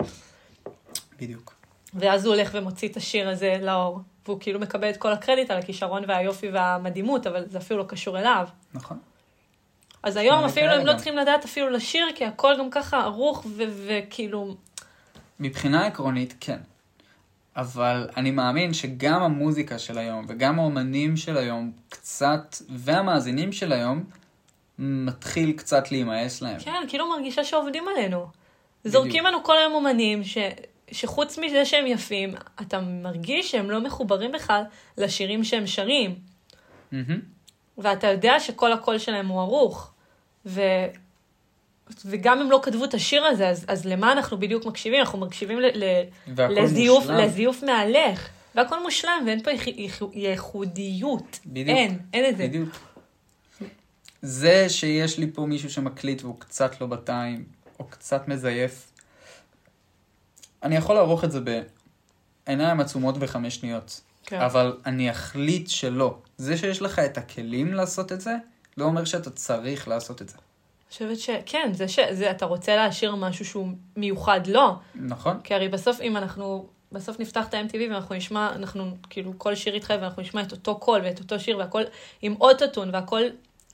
בדיוק. ואז הוא הולך ומוציא את השיר הזה לאור, והוא כאילו מקבל את כל הקרדיט על הכישרון והיופי והמדהימות, אבל זה אפילו לא קשור אליו. נכון. אז היום אפילו הם לא. צריכים לדעת אפילו לשיר, כי הכל גם ככה ערוך וכאילו... מבחינה עקרונית, כן. אבל אני מאמין שגם המוזיקה של היום, וגם האומנים של היום, קצת, והמאזינים של היום, מתחיל קצת להימאס להם. כן, כאילו מרגישה שעובדים עלינו. זורקים לנו כל היום אומנים ש... שחוץ מזה שהם יפים, אתה מרגיש שהם לא מחוברים בכלל לשירים שהם שרים. מהמם. ואתה יודע שכל הקול שלהם הוא ערוך. ו... וגם אם לא כתבו את השיר הזה, אז, אז למה אנחנו בדיוק מקשיבים? אנחנו מקשיבים ל... ל... לזיוף, מושלם. לזיוף מהלך. והכל מושלם, ואין פה ייח- ייח- ייחודיות. בדיוק. אין, אין את זה. בדיוק. זה שיש לי פה מישהו שמקליט והוא קצת לא בטיים, או קצת מזייף, אני יכול לערוך את זה בעיניים עצומות בחמש שניות. כן. אבל אני אחליט שלא. זה שיש לך את הכלים לעשות את זה, לא אומר שאתה צריך לעשות את זה. חושבת שכן, זה שזה, אתה רוצה להשאיר משהו שהוא מיוחד לו. נכון? כי הרי בסוף, אם אנחנו, בסוף נפתח את ה-MTV ואנחנו נשמע, אנחנו, כאילו, כל שיר יתחייב ואנחנו נשמע את אותו קול ואת אותו שיר והכל עם אוטוטון והכל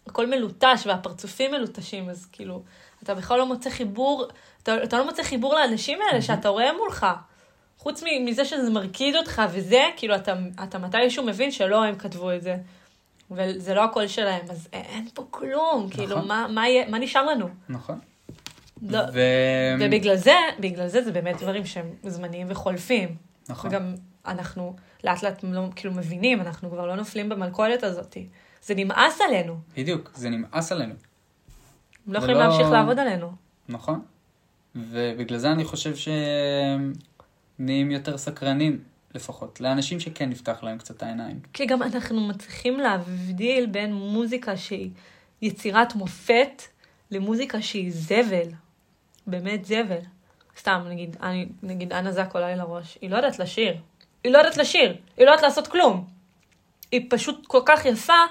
הכל מלוטש והפרצופים מלוטשים, אז כאילו, אתה בכלל לא מוצא חיבור, אתה, אתה לא מוצא חיבור לאנשים האלה שאתה רואה מולך. חוץ מזה שזה מרקיד אותך וזה, כאילו, אתה, אתה מתישהו מבין שלא הם כתבו את זה. וזה לא הקול שלהם, אז אין- פה כלום, כאילו, מה, מה, יהיה, מה נשאר לנו? נכון. לא, ו... ובגלל זה, בגלל זה זה באמת דברים שהם זמניים וחולפים. נכון. וגם אנחנו לאט לאט לא, כאילו מבינים, אנחנו כבר לא נופלים במלכודת הזאת. זה נמאס עלינו. בדיוק, זה נמאס עלינו. הם לא יכולים לא- להמשיך לעבוד עלינו. נכון. ובגלל זה אני חושב שהם נהיים יותר סקרנים, לפחות, לאנשים שכן נפתח להם קצת העיניים. כי גם אנחנו מצליחים להבדיל בין מוזיקה שהיא יצירת מופת למוזיקה שהיא זבל. באמת זבל. סתם, נגיד, אני, נגיד אנה זק עולה לי לראש, היא לא יודעת לשיר. היא לא יודעת לשיר, היא לא יודעת לעשות כלום. היא פשוט כל כך יפה,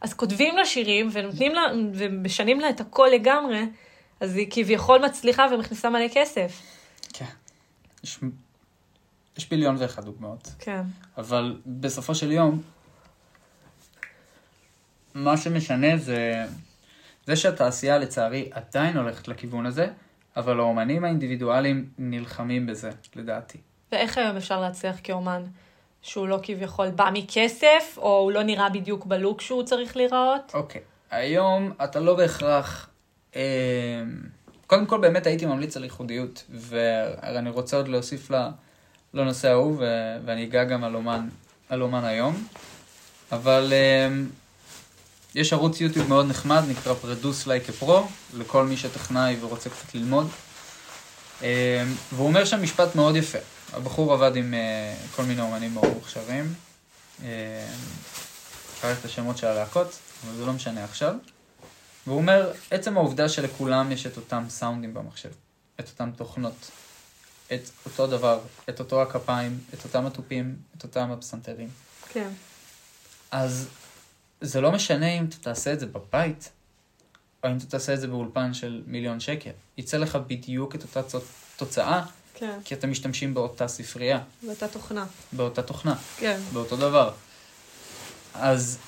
אז כותבים לה שירים ונותנים לה, ומשנים לה את הכל לגמרי, אז היא כביכול מצליחה ומכניסה מלא כסף. כן. יש, יש מיליון ואחת דוגמאות. כן. אבל בסופו של יום, מה שמשנה זה, זה שהתעשייה לצערי עדיין הולכת לכיוון הזה, אבל האומנים האינדיבידואליים נלחמים בזה, לדעתי. ואיך היום אפשר להצליח כאומן שהוא לא כביכול בא מכסף, או הוא לא נראה בדיוק בלוק שהוא צריך להיראות? אוקיי, היום אתה לא בהכרח... אה, קודם כל באמת הייתי ממליץ על ייחודיות, ואני רוצה עוד להוסיף ל- לנושא ההוא, ו- ואני אגע גם על אומן, על אומן היום, אבל אה, יש ערוץ יוטיוב מאוד נחמד, נקרא Produce Like a Pro, לכל מי שטכנאי ורוצה קצת ללמוד. אה, והוא אומר שם משפט מאוד יפה. הבחור עבד עם אה, כל מיני אומנים מאוד מוכשרים. אה, שכח את השמות של הלהקות, אבל זה לא משנה עכשיו. והוא אומר, עצם העובדה שלכולם יש את אותם סאונדים במחשב, את אותם תוכנות, את אותו דבר, את אותו הכפיים, את אותם התופים, את אותם הפסנתרים. כן. אז זה לא משנה אם אתה תעשה את זה בבית, או אם אתה תעשה את זה באולפן של מיליון שקל. יצא לך בדיוק את אותה תוצאה, כן. כי אתם משתמשים באותה ספרייה, ואותה תוכנה. באותה תוכנה. כן. באותו דבר. אז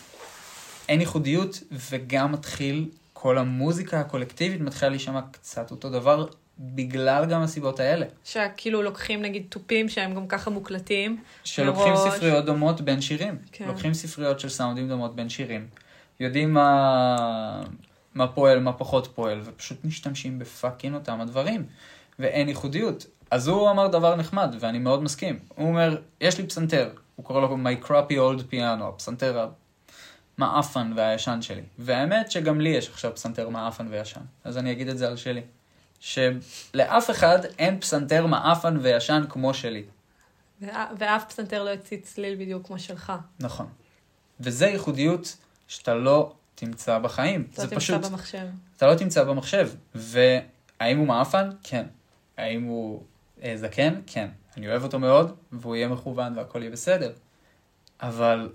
אין ייחודיות, וגם מתחיל, כל המוזיקה הקולקטיבית מתחילה להישמע קצת אותו דבר, בגלל גם הסיבות האלה. שכאילו לוקחים נגיד תופים שהם גם ככה מוקלטים. שלוקחים מראש. ספריות דומות בין שירים. כן. לוקחים ספריות של סאונדים דומות בין שירים. יודעים מה, מה פועל, מה פחות פועל, ופשוט משתמשים בפאקינג אותם הדברים. ואין ייחודיות. אז הוא אמר דבר נחמד, ואני מאוד מסכים. הוא אומר, יש לי פסנתר, הוא קורא לו My Crappy Old Piano, הפסנתר המעפן והישן שלי. והאמת שגם לי יש עכשיו פסנתר מעפן וישן, אז אני אגיד את זה על שלי. שלאף אחד אין פסנתר מעפן וישן כמו שלי. וא- ואף פסנתר לא יוציא צליל בדיוק כמו שלך. נכון. וזה ייחודיות שאתה לא תמצא בחיים. לא זה תמצא פשוט, במחשב. אתה לא תמצא במחשב. והאם הוא מעפן? כן. האם הוא אה, זקן? כן. אני אוהב אותו מאוד, והוא יהיה מכוון והכל יהיה בסדר. אבל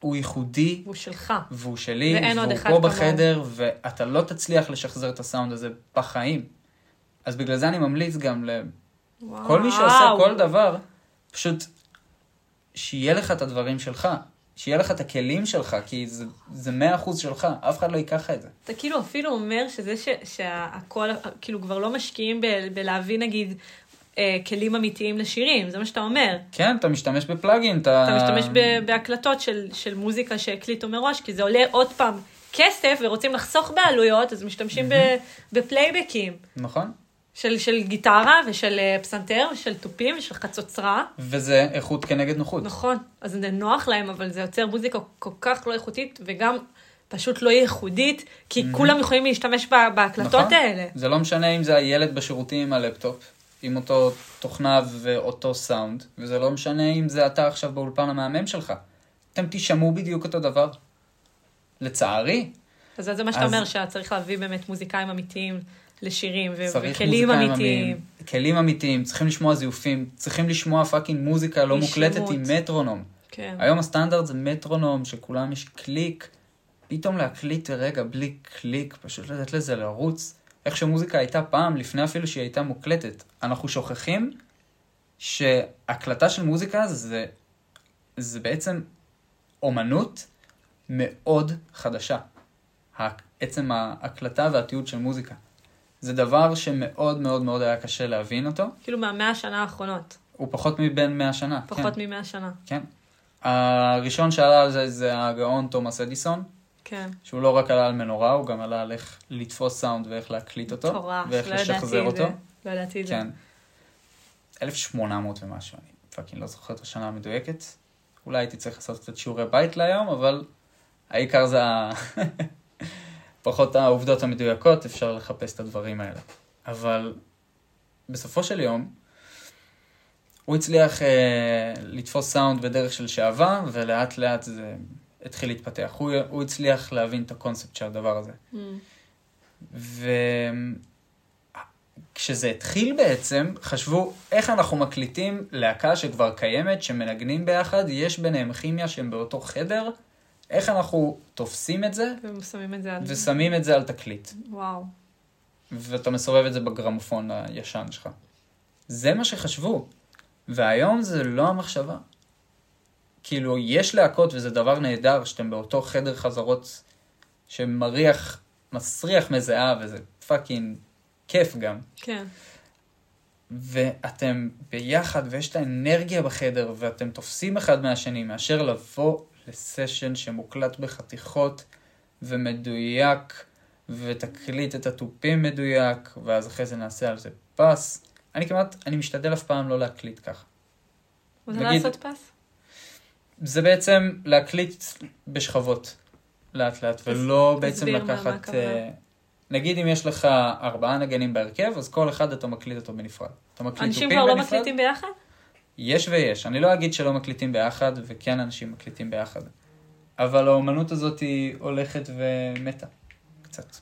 הוא ייחודי, הוא שלך. והוא שלי, ואין עוד והוא אחד פה כמוהו. בחדר, ואתה לא תצליח לשחזר את הסאונד הזה בחיים. אז בגלל זה אני ממליץ גם ל... וואו. כל מי שעושה כל דבר, פשוט שיהיה לך את הדברים שלך. שיהיה לך את הכלים שלך, כי זה, זה 100% שלך, אף אחד לא ייקח לך את זה. אתה כאילו אפילו אומר שזה ש, שהכל, כאילו כבר לא משקיעים ב, בלהביא נגיד אה, כלים אמיתיים לשירים, זה מה שאתה אומר. כן, אתה משתמש בפלאגין, אתה... אתה משתמש ב, בהקלטות של, של מוזיקה שהקליטו מראש, כי זה עולה עוד פעם כסף ורוצים לחסוך בעלויות, אז משתמשים ב, בפלייבקים נכון. של, של גיטרה ושל אה, פסנתר ושל תופים ושל חצוצרה. וזה איכות כנגד נוחות. נכון, אז זה נוח להם, אבל זה יוצר מוזיקה כל כך לא איכותית, וגם פשוט לא ייחודית, כי כולם יכולים להשתמש בה- בהקלטות נכון. האלה. זה לא משנה אם זה הילד בשירותים עם הלפטופ, עם אותו תוכנה ואותו סאונד, וזה לא משנה אם זה אתה עכשיו באולפן המהמם שלך. אתם תשמעו בדיוק אותו דבר. לצערי, אז זה מה שאתה אז- אומר, שצריך להביא באמת מוזיקאים אמיתיים לשירים, ו- וכלים אמיתיים. כלים אמיתיים, צריכים לשמוע זיופים, צריכים לשמוע fucking מוזיקה לא. מוקלטת עם מטרונום. כן. היום הסטנדרט זה מטרונום, שכולם יש קליק. פתאום להקליט רגע בלי קליק, פשוט לתת לזה לרוץ. איך שמוזיקה הייתה פעם, לפני אפילו שהיא הייתה מוקלטת. אנחנו שוכחים שהקלטה של מוזיקה זה, זה בעצם אומנות מאוד חדשה. עצם ההקלטה והתיעוד של מוזיקה. זה דבר שמאוד מאוד מאוד היה קשה להבין אותו. כאילו מהמאה השנה האחרונות, הוא פחות מבין 100 שנה. פחות כן. ממאה שנה. כן. הראשון שעלה על זה זה הגאון תומאס אדיסון, כן. שהוא לא רק עלה על מנורה, הוא גם עלה על איך לתפוס סאונד ואיך להקליט אותו, מטורף, ואיך לא לשחזר. אותו. לא ידעתי את זה. כן. 1800 ומשהו, אני fucking לא זוכר את השנה המדויקת. אולי הייתי צריך לעשות קצת שיעורי בית להיום, אבל העיקר זה. פחות העובדות המדויקות, אפשר לחפש את הדברים האלה. אבל בסופו של יום, הוא הצליח אה, לתפוס סאונד בדרך של שעווה, ולאט לאט זה התחיל להתפתח. הוא, הוא הצליח להבין את הקונספט של הדבר הזה. Mm. וכשזה התחיל בעצם, חשבו איך אנחנו מקליטים להקה שכבר קיימת, שמנגנים ביחד, יש ביניהם כימיה שהם באותו חדר, איך אנחנו תופסים את זה ושמים את זה על... ושמים את זה על תקליט. וואו. ואתה מסובב את זה בגרמופון הישן שלך. זה מה שחשבו. והיום זה לא המחשבה. כאילו, יש להקות וזה דבר נהדר שאתם באותו חדר חזרות שמריח, מסריח מזיעה וזה fucking כיף גם. כן. ואתם ביחד ויש את האנרגיה בחדר ואתם תופסים אחד מהשני מאשר לבוא לסשן שמוקלט בחתיכות ומדויק ותקליט את התופים מדויק ואז אחרי זה נעשה על זה פס. אני כמעט, אני משתדל אף פעם לא להקליט ככה. מה זה נגיד- לעשות פס? זה בעצם להקליט בשכבות לאט לאט ולא בעצם תסביר מה- מה לקחת... אה, נגיד אם יש לך ארבעה נגנים בהרכב, אז כל אחד אתה מקליט אותו בנפרד. אתה מקליט אנשים כבר לא בנפרד? מקליטים ביחד? יש ויש. אני לא אגיד שלא מקליטים ביחד, וכן אנשים מקליטים ביחד. אבל האומנות הזאת היא הולכת ומתה. קצת.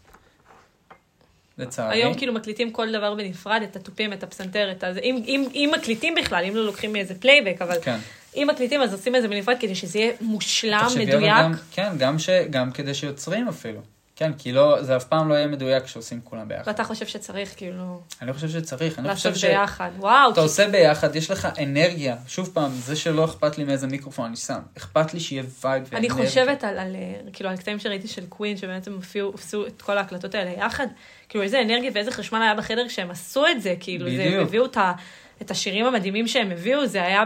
לצערי. היום כאילו מקליטים כל דבר בנפרד, את התופים, את הפסנתר, את הזה. אם, אם, אם מקליטים בכלל, אם לא לוקחים מאיזה פלייבק, אבל כן. אם מקליטים אז עושים את זה בנפרד כדי שזה יהיה מושלם, מדויק. גם, כן, גם, ש, גם כדי שיוצרים אפילו. כן, כי לא, זה אף פעם לא יהיה מדויק כשעושים כולם ביחד. ואתה חושב שצריך, כאילו, אני חושב שצריך, אני חושב לעשות ש... ביחד. וואו, אתה כי- עושה ביחד, יש לך אנרגיה. שוב פעם, זה שלא אכפת לי מאיזה מיקרופון אני שם. אכפת לי שיהיה vibe ואנרגיה. אני חושבת על, על, אה, כאילו, על הקטעים שראיתי של Queen, שבעצם הופיעו, עשו את כל ההקלטות האלה יחד, כאילו, איזה אנרגיה ואיזה חשמל היה בחדר כשהם עשו את זה, כאילו, זה, בדיוק. הביאו את, ה, את השירים המדהימים שהם הביאו, זה היה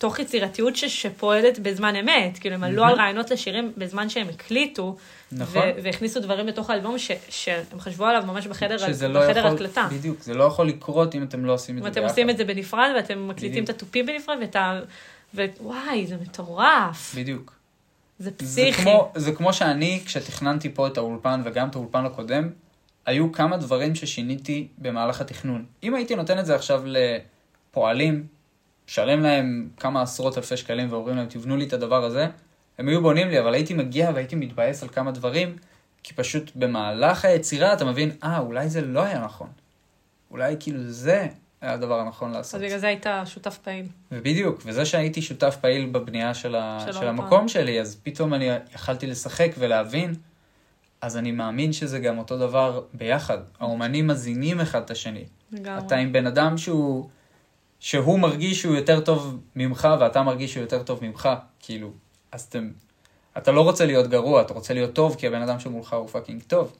תוך יצירתיות ש, שפועלת בזמן אמת, כאילו, הם עלו על רעיונות לשירים בזמן שהם הקליטו, נכון. והכניסו דברים לתוך האלבום ש, שהם חשבו עליו ממש בחדר, שזה לא בחדר יכול, הקלטה. בדיוק, זה לא יכול לקרות אם אתם לא עושים את זה ביחד. עושים את זה בנפרד, ואתם מקליטים בדיוק. את התופים בנפרד, ואת ה... ווואי, זה מטורף. בדיוק. זה זה פסיכי. כמו, זה כמו שאני, כשתכננתי פה את האולפן וגם את האולפן הקודם, היו כמה דברים ששיניתי במהלך התכנון. אם הייתי נותן את זה עכשיו לפועלים, משלם להם כמה עשרות אלפי שקלים ואומרים להם, תבנו לי את הדבר הזה, הם היו בונים לי, אבל הייתי מגיע והייתי מתבאס על כמה דברים, כי פשוט במהלך היצירה אתה מבין, אה, אולי זה לא היה נכון. אולי כאילו זה היה הדבר הנכון לעשות. אז בגלל זה היית שותף פעיל. ובדיוק, וזה שהייתי שותף פעיל בבנייה של, ה... של של. המקום שלי, אז פתאום אני יכלתי לשחק ולהבין, אז אני מאמין שזה גם אותו דבר ביחד. האומנים מזינים אחד את השני. לגמרי. אתה עם בן אדם שהוא, שהוא מרגיש שהוא יותר טוב ממך, ואתה מרגיש שהוא יותר טוב ממך, כאילו, אז אתם, אתה לא רוצה להיות גרוע, אתה רוצה להיות טוב, כי הבן אדם שמולך הוא fucking טוב.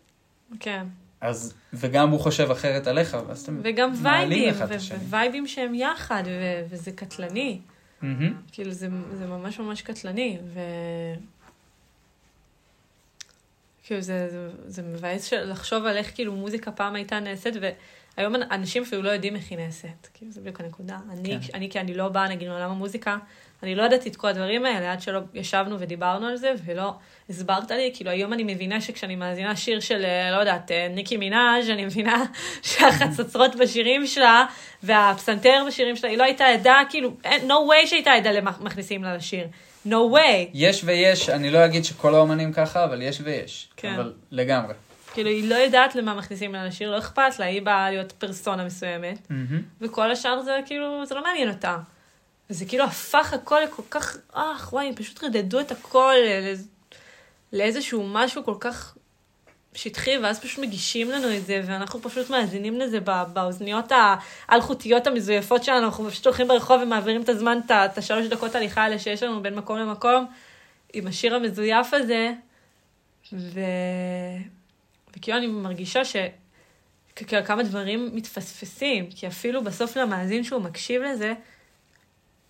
כן. אז, וגם הוא חושב אחרת עליך, ואז אתם וגם מעלים וייבים, אחד את ו- השני. ווייבים שהם יחד, ו- וזה קטלני. מהמם. כאילו, זה, זה ממש ממש קטלני, ו... כאילו, זה, זה, זה מבאס לחשוב על איך כאילו מוזיקה פעם הייתה נעשית, והיום אנ- אנשים אפילו לא יודעים איך היא נעשית. כאילו, זה בדיוק הנקודה. אני, כן. אני, כי אני לא באה, נגיד, מעולם המוזיקה, אני לא ידעתי את כל הדברים האלה, עד שלא ישבנו ודיברנו על זה, ולא הסברת לי, כאילו, היום אני מבינה שכשאני מאזינה שיר של, אה, לא יודעת, אה, ניקי מנאז', אני מבינה שהחצוצרות בשירים שלה, והפסנתר בשירים שלה, היא לא הייתה עדה, כאילו, אין- no way שהייתה עדה למה מכניסים לה לשיר. no way. יש ויש, אני לא אגיד שכל האומנים ככה, אבל יש ויש. כן. אבל לגמרי. כאילו, היא לא יודעת למה מכניסים לה לשיר, לא אכפת לה, היא באה להיות פרסונה מסוימת, וכל השאר זה כאילו, זה לא מעניין אותה. וזה כאילו הפך הכל לכל כך, אך, וואי, הם פשוט רדדו את הכל לאיז- לאיזשהו משהו כל כך שטחי, ואז פשוט מגישים לנו את זה, ואנחנו פשוט מאזינים לזה בא- באוזניות האלחוטיות המזויפות שלנו, אנחנו פשוט הולכים ברחוב ומעבירים את הזמן, את השלוש דקות הליכה האלה שיש לנו בין מקום למקום, עם השיר המזויף הזה, ו... וכאילו אני מרגישה ש... כ- כ- כמה דברים מתפספסים, כי אפילו בסוף למאזין שהוא מקשיב לזה,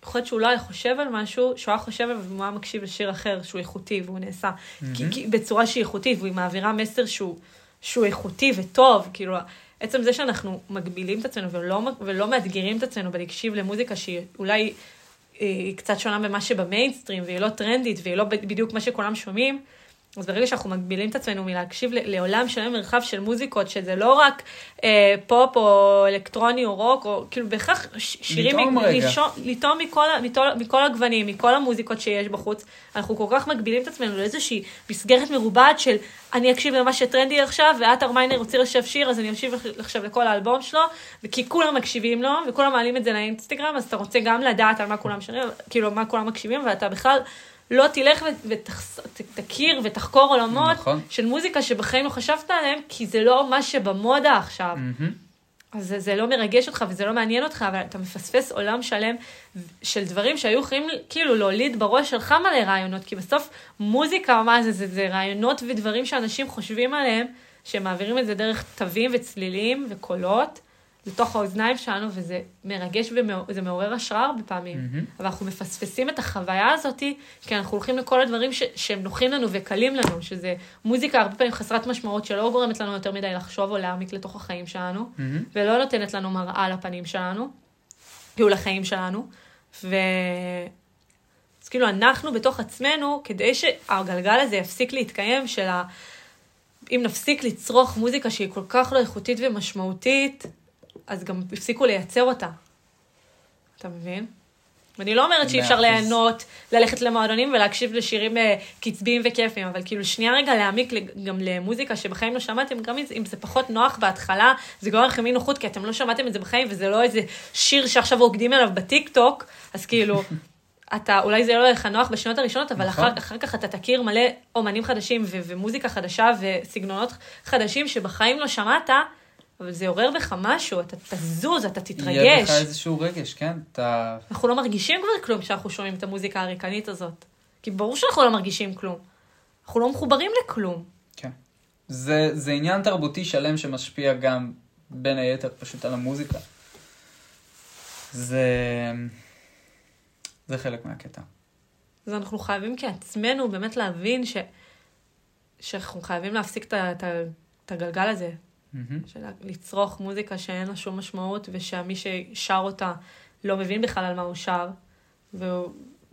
יכול להיות שהוא לא היה חושב על משהו, שהוא היה חושב עליו והוא היה מקשיב לשיר אחר שהוא איכותי והוא נעשה. כי, כי, בצורה שהיא איכותית והיא מעבירה מסר שהוא, שהוא איכותי וטוב, כאילו עצם זה שאנחנו מגבילים את עצמנו ולא, ולא מאתגרים את עצמנו בלהקשיב למוזיקה שהיא אולי היא קצת שונה ממה שבמיינסטרים והיא לא טרנדית והיא לא בדיוק מה שכולם שומעים, אז ברגע שאנחנו מגבילים את עצמנו מלהקשיב לעולם שלם מרחב של מוזיקות, שזה לא רק אה, פופ או אלקטרוני או רוק, או כאילו בהכרח שירים, לטעום רגע. לישון- לטעום מכל, מכל, מכל הגוונים, מכל המוזיקות שיש בחוץ, אנחנו כל כך מגבילים את עצמנו לאיזושהי מסגרת מרובעת של אני אקשיב למה שטרנדי עכשיו, ואת ארמיינר רוצה לשב שיר, אז אני אקשיב עכשיו לכל האלבום שלו, וכי כולם מקשיבים לו, וכולם מעלים את זה לאינסטגרם, אז אתה רוצה גם לדעת על מה כולם שרים, כאילו מה כולם מקשיבים, ואתה בכלל לא תלך ותכיר ותחקור עולמות נכון. של מוזיקה שבחיים לא חשבת עליהם, כי זה לא מה שבמודה עכשיו. מהמם. אז זה, זה לא מרגש אותך וזה לא מעניין אותך, אבל אתה מפספס עולם שלם של דברים שהיו יכולים כאילו להוליד בראש שלך מלא רעיונות, כי בסוף מוזיקה, מה זה, זה, זה רעיונות ודברים שאנשים חושבים עליהם, שהם מעבירים את זה דרך תווים וצלילים וקולות לתוך האוזניים שלנו, וזה מרגש וזה מעורר השראה הרבה פעמים. מהמם. אבל אנחנו מפספסים את החוויה הזאת, כי אנחנו הולכים לכל הדברים ש- שהם נוחים לנו וקלים לנו, שזה מוזיקה הרבה פעמים חסרת משמעות, שלא גורמת לנו יותר מדי לחשוב או להעמיק לתוך החיים שלנו, מהמם. ולא נותנת לנו מראה לפנים שלנו, כאילו לחיים שלנו. ו... אז כאילו אנחנו בתוך עצמנו, כדי שהגלגל הזה יפסיק להתקיים, של ה... אם נפסיק לצרוך מוזיקה שהיא כל כך לא איכותית ומשמעותית, אז גם הפסיקו לייצר אותה. אתה מבין? ואני לא אומרת שאי אפשר. ליהנות, ללכת למועדונים ולהקשיב לשירים אה, קצביים וכיפיים, אבל כאילו שנייה רגע להעמיק גם למוזיקה שבחיים לא שמעתם, גם אם זה- אם זה פחות נוח בהתחלה, זה גורם לכם אי נוחות, כי אתם לא שמעתם את זה בחיים, וזה לא איזה שיר שעכשיו רוקדים עליו בטיק טוק, אז כאילו, אתה, אולי זה לא יהיה לך נוח בשנות הראשונות, אבל נכון. אחר, אחר כך אתה תכיר מלא אומנים חדשים ו- ומוזיקה חדשה וסגנונות חדשים שבחיים לא שמעת, אבל זה יעורר בך משהו, אתה תזוז, אתה יהיה תתרגש. לך איזשהו רגש, כן? אתה... אנחנו לא מרגישים כבר כלום כשאנחנו שומעים את המוזיקה הריקנית הזאת. כי ברור שאנחנו לא מרגישים כלום. אנחנו לא מחוברים לכלום. כן. זה, זה עניין תרבותי שלם שמשפיע גם, בין היתר, פשוט על המוזיקה. זה... זה חלק מהקטע. אז אנחנו חייבים כעצמנו באמת להבין ש... שאנחנו חייבים להפסיק את הגלגל הזה, מהמם. של לצרוך מוזיקה שאין לה שום משמעות, ושמי ששר אותה לא מבין בכלל על מה הוא שר, ו...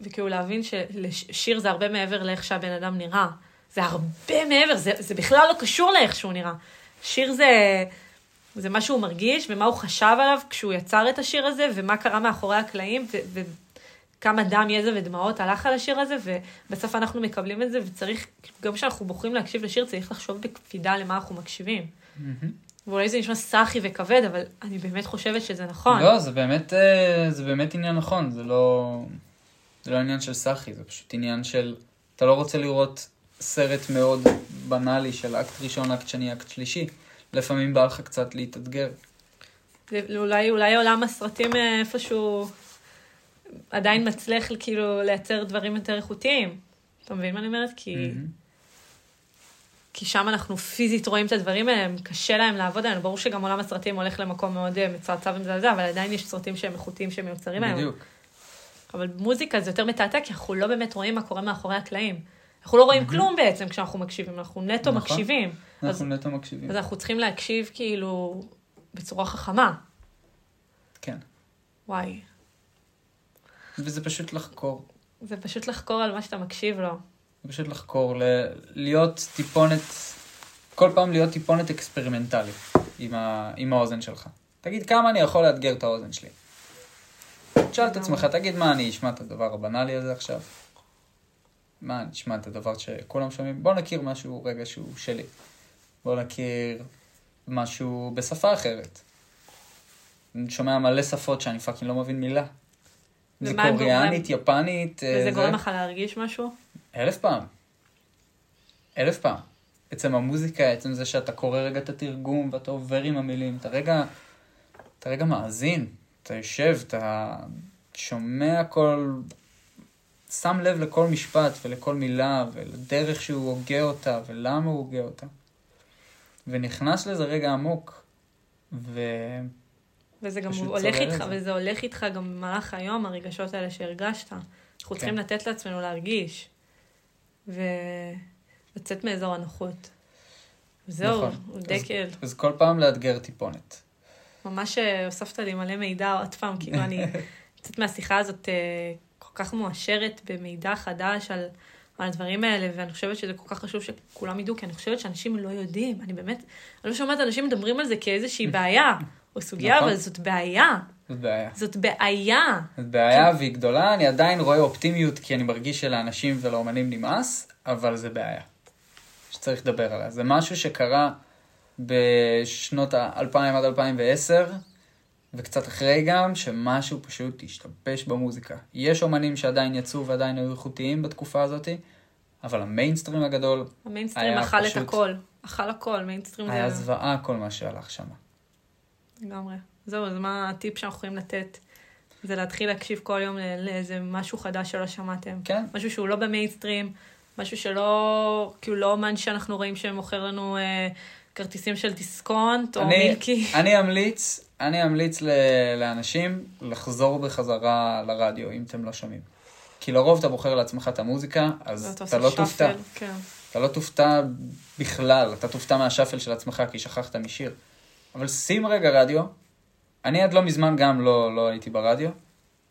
וכאילו להבין ששיר זה הרבה מעבר לאיך שהבן אדם נראה. זה הרבה מעבר, זה, זה בכלל לא קשור לאיך שהוא נראה. שיר זה, זה מה שהוא מרגיש, ומה הוא חשב עליו כשהוא יצר את השיר הזה, ומה קרה מאחורי הקלעים, ו... וכמה דם, יזע ודמעות הלך על השיר הזה, ובסוף אנחנו מקבלים את זה, וצריך, גם כשאנחנו בוחרים להקשיב לשיר, צריך לחשוב בקפידה למה אנחנו מקשיבים. מהמם. ואולי זה נשמע סאחי וכבד, אבל אני באמת חושבת שזה נכון. לא, זה באמת, אה, זה באמת עניין נכון, זה לא, זה לא עניין של סאחי, זה פשוט עניין של, אתה לא רוצה לראות סרט מאוד בנאלי של אקט ראשון, אקט שני, אקט שלישי. לפעמים בא לך קצת להתאתגר. אולי, אולי עולם הסרטים אה, איפשהו עדיין מצליח כאילו לייצר דברים יותר איכותיים. אתה מבין מה אני אומרת? כי, מהמם. כי שם אנחנו פיזית רואים את הדברים האלה, קשה להם לעבוד עליהם. ברור שגם עולם הסרטים הולך למקום מאוד אה, מצועצע ומזעזע, אבל עדיין יש סרטים שהם איכותיים שהם מיוצרים היום. בדיוק. אבל מוזיקה זה יותר מתעתע, כי אנחנו לא באמת רואים מה קורה מאחורי הקלעים. אנחנו לא רואים כלום בעצם כשאנחנו מקשיבים, אנחנו נטו נכון. מקשיבים. אז, אנחנו נטו מקשיבים. אז אנחנו צריכים להקשיב כאילו בצורה חכמה. כן. וואי, וזה פשוט לחקור. זה פשוט לחקור על מה שאתה מקשיב לו. פשוט לחקור, להיות טיפונת, כל פעם להיות טיפונת אקספרימנטלי עם, ה, עם האוזן שלך. תגיד כמה אני יכול לאתגר את האוזן שלי. תשאל את עצמך, תגיד מה אני אשמע את הדבר הבנאלי הזה עכשיו? מה אני אשמע את הדבר שכולם שומעים? בוא נכיר משהו רגע שהוא שלי. בוא נכיר משהו בשפה אחרת. אני שומע מלא שפות שאני פאקינג לא מבין מילה. זה קוריאנית, יפנית, אה, וזה זה- גורם לך להרגיש משהו? אלף פעם. אלף פעם. עצם המוזיקה, עצם זה שאתה קורא רגע את התרגום ואתה עובר עם המילים, אתה רגע, אתה רגע מאזין, אתה יושב, אתה שומע כל, שם לב לכל משפט ולכל מילה ולדרך שהוא הוגה אותה ולמה הוא הוגה אותה. ונכנס לזה רגע עמוק. ו... וזה גם הולך איתך. וזה הולך איתך גם במהלך היום, הרגשות האלה שהרגשת. אנחנו צריכים כן. לתת לעצמנו להרגיש, ולצאת מאזור הנוחות. זהו, נכון. הוא אז- דקל. אז כל פעם לאתגר טיפונת. ממש אה, הוספת לי מלא מידע עוד פעם, כאילו אני יוצאת מהשיחה הזאת אה, כל כך מואשרת במידע חדש על, על הדברים האלה, ואני חושבת שזה כל כך חשוב שכולם ידעו, כי אני חושבת שאנשים לא יודעים. אני באמת, אני לא שומעת אנשים מדברים על זה כאיזושהי בעיה, או סוגיה, נכון. אבל זאת בעיה. זאת בעיה. זאת בעיה. זאת בעיה והיא גדולה, אני עדיין רואה אופטימיות כי אני מרגיש שלאנשים ולאומנים נמאס, אבל זה בעיה. שצריך לדבר עליה. זה משהו שקרה בשנות ה-2000 עד 2010, וקצת אחרי גם, שמשהו פשוט השתבש במוזיקה. יש אומנים שעדיין יצאו ועדיין היו איכותיים בתקופה הזאת, אבל המיינסטרים הגדול המיינסטרים היה אכל את פשוט- הכל. אכל הכל, מיינסטרים היה זה זוועה כל מה שהלך שם. לגמרי. זהו, אז מה הטיפ שאנחנו יכולים לתת? זה להתחיל להקשיב כל יום לאיזה משהו חדש שלא שמעתם. כן, משהו שהוא לא במיינסטרים, משהו שלא, כאילו לא אומן שאנחנו רואים שמוכר לנו אה, כרטיסים של דיסקונט או אני- מילקי. אני אמליץ, אני אמליץ ל- לאנשים לחזור בחזרה לרדיו, אם אתם לא שומעים. כי לרוב אתה בוחר לעצמך את המוזיקה, אז אתה לא תופתע. כן. אתה לא תופתע בכלל, אתה תופתע מהשאפל של עצמך כי שכחת משיר. אבל שים רגע רדיו. אני עד לא מזמן גם לא, לא הייתי ברדיו,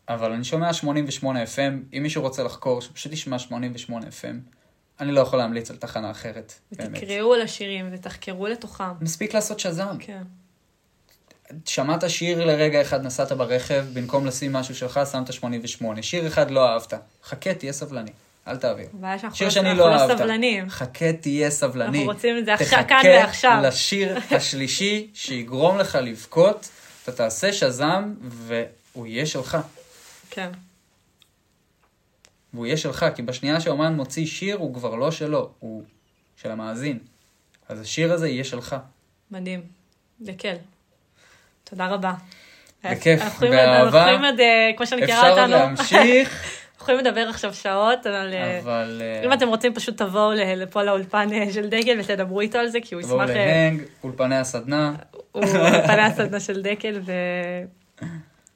אבל אני שומע 88 FM, אם מישהו רוצה לחקור, שפשוט ישמע 88 FM. אני לא יכול להמליץ על תחנה אחרת, באמת. ותקראו על השירים ותחקרו לתוכם. מספיק לעשות שז"ם. כן. שמעת שיר לרגע אחד, נסעת ברכב, במקום לשים משהו שלך, שמת 88. שיר אחד לא אהבת. חכה, תהיה סבלני. אל תעביר. שיר לא- שאני אנחנו לא לא אהבת. סבלנים. חכה, תהיה סבלני. אנחנו רוצים את זה כאן תחכה ועכשיו. לשיר השלישי שיגרום לך לבכות, אתה תעשה שז"ם והוא יהיה שלך. כן. והוא יהיה שלך, כי בשנייה שהאומן מוציא שיר, הוא כבר לא שלו, הוא של המאזין. אז השיר הזה יהיה שלך. מדהים. יקל. תודה רבה. בכיף, יכולים- אנחנו באהבה. יכולים עוד, אה, כמו שאני מכירה אפשר עוד אותנו, להמשיך, אנחנו יכולים לדבר עכשיו שעות, אבל אה, אבל... אה, אם אתם רוצים פשוט תבואו לפה לאולפן של דקל ותדברו איתו על זה, כי הוא תבואו ישמח, אה, להנג, אולפני הסדנה. הוא אולפני הסדנה של דקל, ו...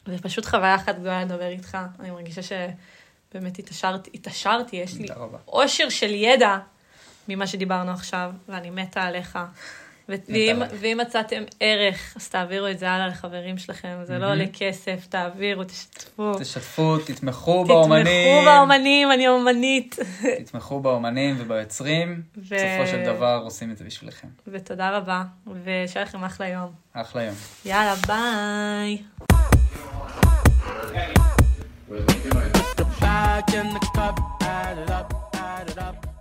ופשוט חוויה אחת גדולה לדבר איתך. אני מרגישה שבאמת התעשרתי, התעשרתי, יש לי. אושר של ידע ממה שדיברנו עכשיו, ואני מתה עליך. ואם. ואם מצאתם ערך, אז תעבירו את זה הלאה לחברים שלכם, זה לא. עולה כסף, תעבירו, תשתפו. תשתפו, תתמכו באומנים. תתמכו באומנים, אני אומנית. תתמכו באומנים וביוצרים. ו- בסופו של דבר עושים את זה בשבילכם. ותודה רבה, ושיהיה לכם אחלה יום. אחלה יום. יאללה, ביי. Back in the cup, add it up, add it up.